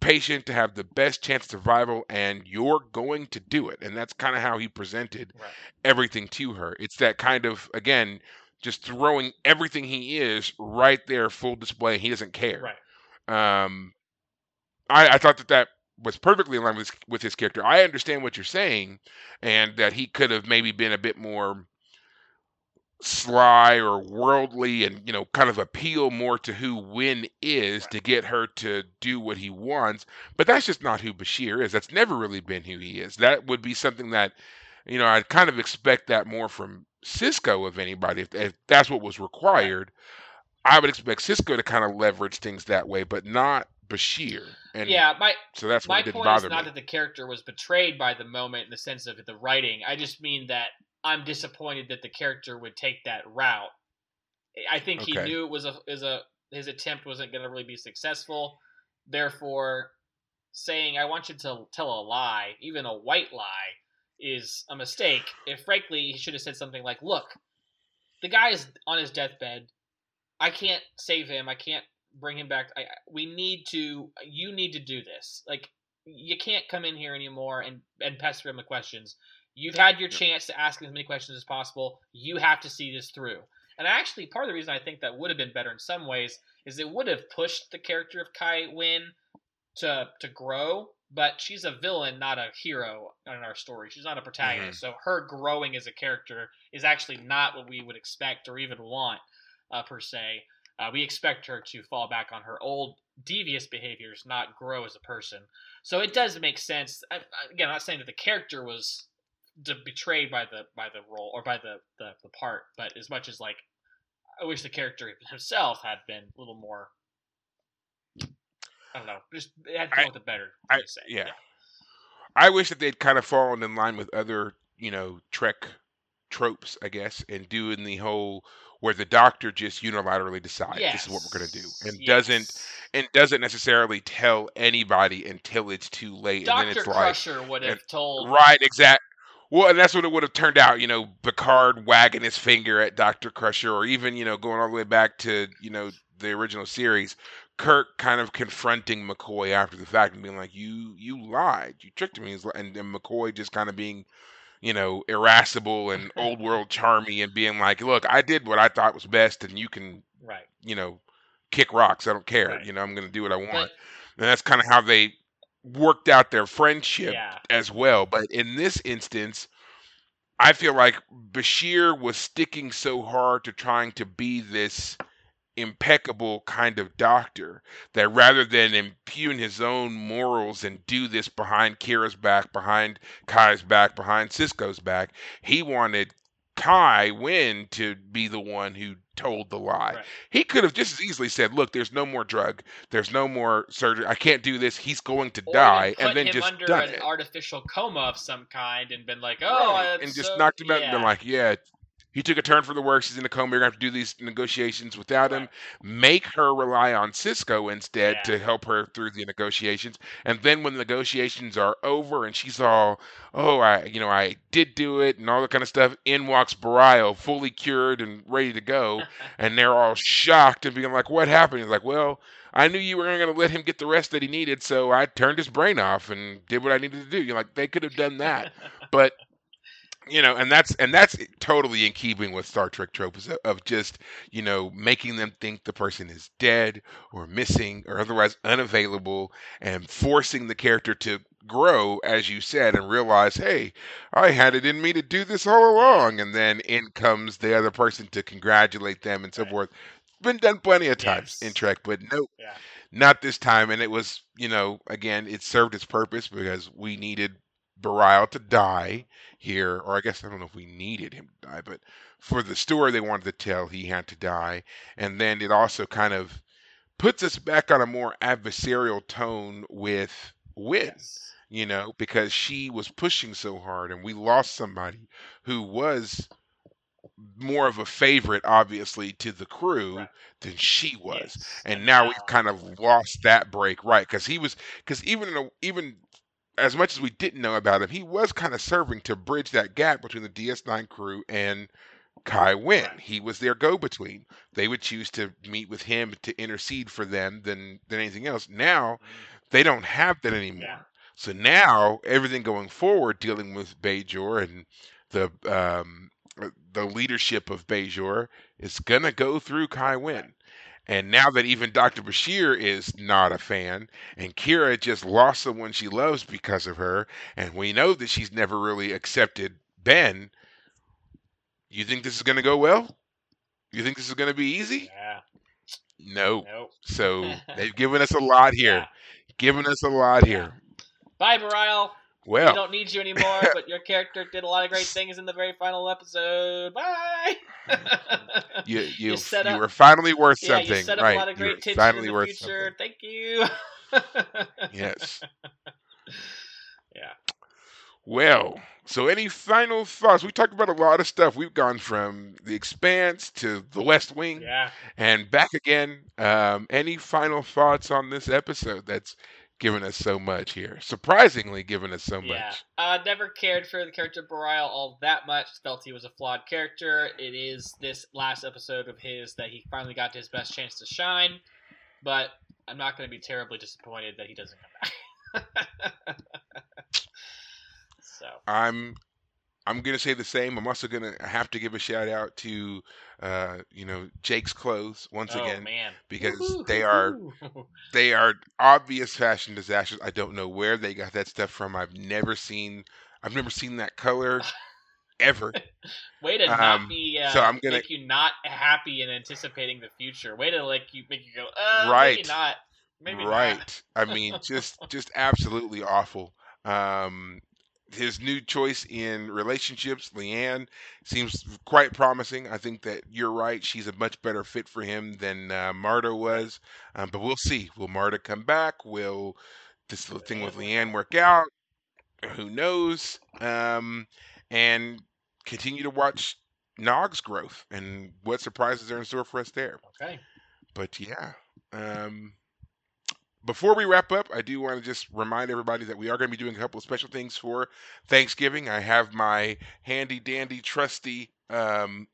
patient to have the best chance of survival, and you're going to do it." And that's kind of how he presented Right. everything to her. It's that kind of again, just throwing everything he is right there, full display. He doesn't care. Right. Um, I, I thought that that was perfectly line with with his character. I understand what you're saying, and that he could have maybe been a bit more sly or worldly, and you know, kind of appeal more to who Winn is to get her to do what he wants. But that's just not who Bashir is. That's never really been who he is. That would be something that, you know, I'd kind of expect that more from Sisko of anybody, if, if that's what was required. I would expect Sisko to kind of leverage things that way, but not Bashir. And yeah, my so that's my point is not me. that the character was betrayed by the moment in the sense of the writing. I just mean that I'm disappointed that the character would take that route. I think he knew it was a is a his attempt wasn't going to really be successful. Therefore, saying I want you to tell a lie, even a white lie, is a mistake. If frankly he should have said something like, "Look, the guy is on his deathbed. I can't save him. I can't bring him back. I, we need to. You need to do this. Like you can't come in here anymore and and pester him with questions. You've had your chance to ask him as many questions as possible. You have to see this through. And actually, part of the reason I think that would have been better in some ways is it would have pushed the character of Kai Winn to to grow. But she's a villain, not a hero in our story. She's not a protagonist. So her growing as a character is actually not what we would expect or even want, uh, per se. Uh, we expect her to fall back on her old devious behaviors, not grow as a person. So it does make sense. I, again, I'm not saying that the character was de- betrayed by the by the role or by the, the the part, but as much as like I wish the character himself had been a little more. I don't know. Just it had come I- with a better. I- way say. it. yeah. I wish that they'd kind of fallen in line with other, you know, Trek tropes, I guess, and doing the whole where the doctor just unilaterally decides this is what we're going to do and doesn't and doesn't necessarily tell anybody until it's too late and then Doctor it's like Crusher would have and- told. right exact well and that's what it would have turned out you know picard wagging his finger at dr crusher or even you know going all the way back to you know the original series kirk kind of confronting mccoy after the fact and being like you you lied you tricked me li- and mccoy just kind of being you know, irascible and old world charmy and being like, look, I did what I thought was best, and you can, right. you know, kick rocks. I don't care. Right. You know, I'm going to do what I want. But And that's kind of how they worked out their friendship yeah, as well. But in this instance, I feel like Bashir was sticking so hard to trying to be this impeccable kind of doctor that rather than impugn his own morals and do this behind Kira's back, behind Kai's back, behind Sisko's back, he wanted Kai Winn to be the one who told the lie. right. He could have just as easily said, "Look, there's no more drug, there's no more surgery. I can't do this. He's going to Or die," and then him just under done an it. artificial coma of some kind and been like, oh, Right, and just so- knocked him out and been like, "Yeah, he took a turn for the worse. He's in a coma. You're gonna have to do these negotiations without him. Make her rely on Sisko instead Yeah. to help her through the negotiations. And then when the negotiations are over and she's all, oh, I, you know, I did do it and all that kind of stuff. In walks Bareil, fully cured and ready to go, *laughs* and they're all shocked and being like, "What happened?" He's like, "Well." I knew you were going to let him get the rest that he needed, so I turned his brain off and did what I needed to do. You're like, they could have done that *laughs* but you know and that's and that's totally in keeping with star trek tropes of, just you know making them think the person is dead or missing or otherwise unavailable and forcing the character to grow as you said and realize hey i had it in me to do this all along and then in comes the other person to congratulate them and so Right. forth been done plenty of times in trek but nope yeah. not this time and it was you know again it served its purpose because we needed Bareil to die here or i guess i don't know if we needed him to die but for the story they wanted to tell he had to die and then it also kind of puts us back on a more adversarial tone with Winn Yes. you know because she was pushing so hard and we lost somebody who was more of a favorite obviously to the crew Right. than she was Yes. and now we've kind of lost that break right because he was because even in a, even as much as we didn't know about him he was kind of serving to bridge that gap between the ds9 crew and kai Winn he was their go-between. They would choose to meet with him to intercede for them than than anything else. Now Mm, they don't have that anymore. Yeah. so now everything going forward dealing with Bajor and the um the leadership of Bajor is gonna go through kai Winn. And now that even Dr. Bashir is not a fan, and Kira just lost someone she loves because of her, and we know that she's never really accepted Ben, you think this is going to go well? You think this is going to be easy? Yeah. No. Nope. So *laughs* they've given us a lot here. Yeah. Given us a lot Yeah. here. Bye, Bareil. we don't need you anymore, *laughs* but your character did a lot of great things in the very final episode. Bye. you *laughs* you You you, set up- were finally worth yeah, something, you set up right? a lot of you great tension in the worth future. something. Thank you. *laughs* Yes. Yeah. Well, so any final thoughts? We talked about a lot of stuff. We've gone from The Expanse to The West Wing Yeah. and back again. Um, any final thoughts on this episode that's given us so much here? Surprisingly, given us so much. Yeah. much. Uh, never cared for the character Bareil all that much. Felt he was a flawed character. It is this last episode of his that he finally got his best chance to shine. But I'm not going to be terribly disappointed that he doesn't come back. *laughs* so. I'm I'm gonna say the same. I'm also gonna have to give a shout out to uh, you know Jake's clothes once oh, again man. because Woohoo, they are *laughs* they are obvious fashion disasters. I don't know where they got that stuff from. I've never seen I've never seen that color ever. *laughs* Way to Um, not be uh, so I'm gonna- make you not happy and anticipating the future. Way to like you make you go, uh, Right. maybe not. Maybe not. right. I mean, *laughs* just just absolutely awful. Um, his new choice in relationships, Leanne, seems quite promising. I think that you're right. She's a much better fit for him than uh, Mardah was. Um, but we'll see. Will Mardah come back? Will this little thing with Leanne work out? Who knows? Um, and continue to watch Nog's growth and what surprises are in store for us there Okay. but yeah um before we wrap up i do want to just remind everybody that we are going to be doing a couple of special things for thanksgiving. I have my handy dandy trusty um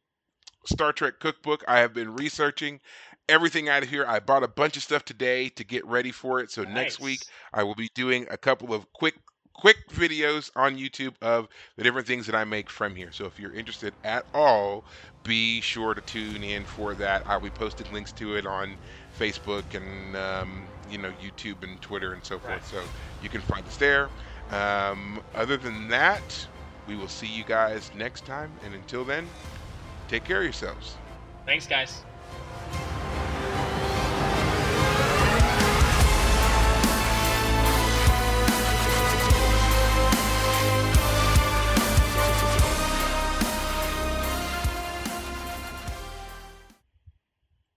star trek cookbook. I have been researching everything out of here. I bought a bunch of stuff today to get ready for it. So next week I will be doing a couple of quick quick videos on YouTube of the different things that I make from here. So if you're interested at all, be sure to tune in for that. I'll be posting links to it on Facebook and um, you know YouTube and Twitter and so forth. Right. So you can find us there. Um, other than that, we will see you guys next time. And until then, take care of yourselves. Thanks, guys.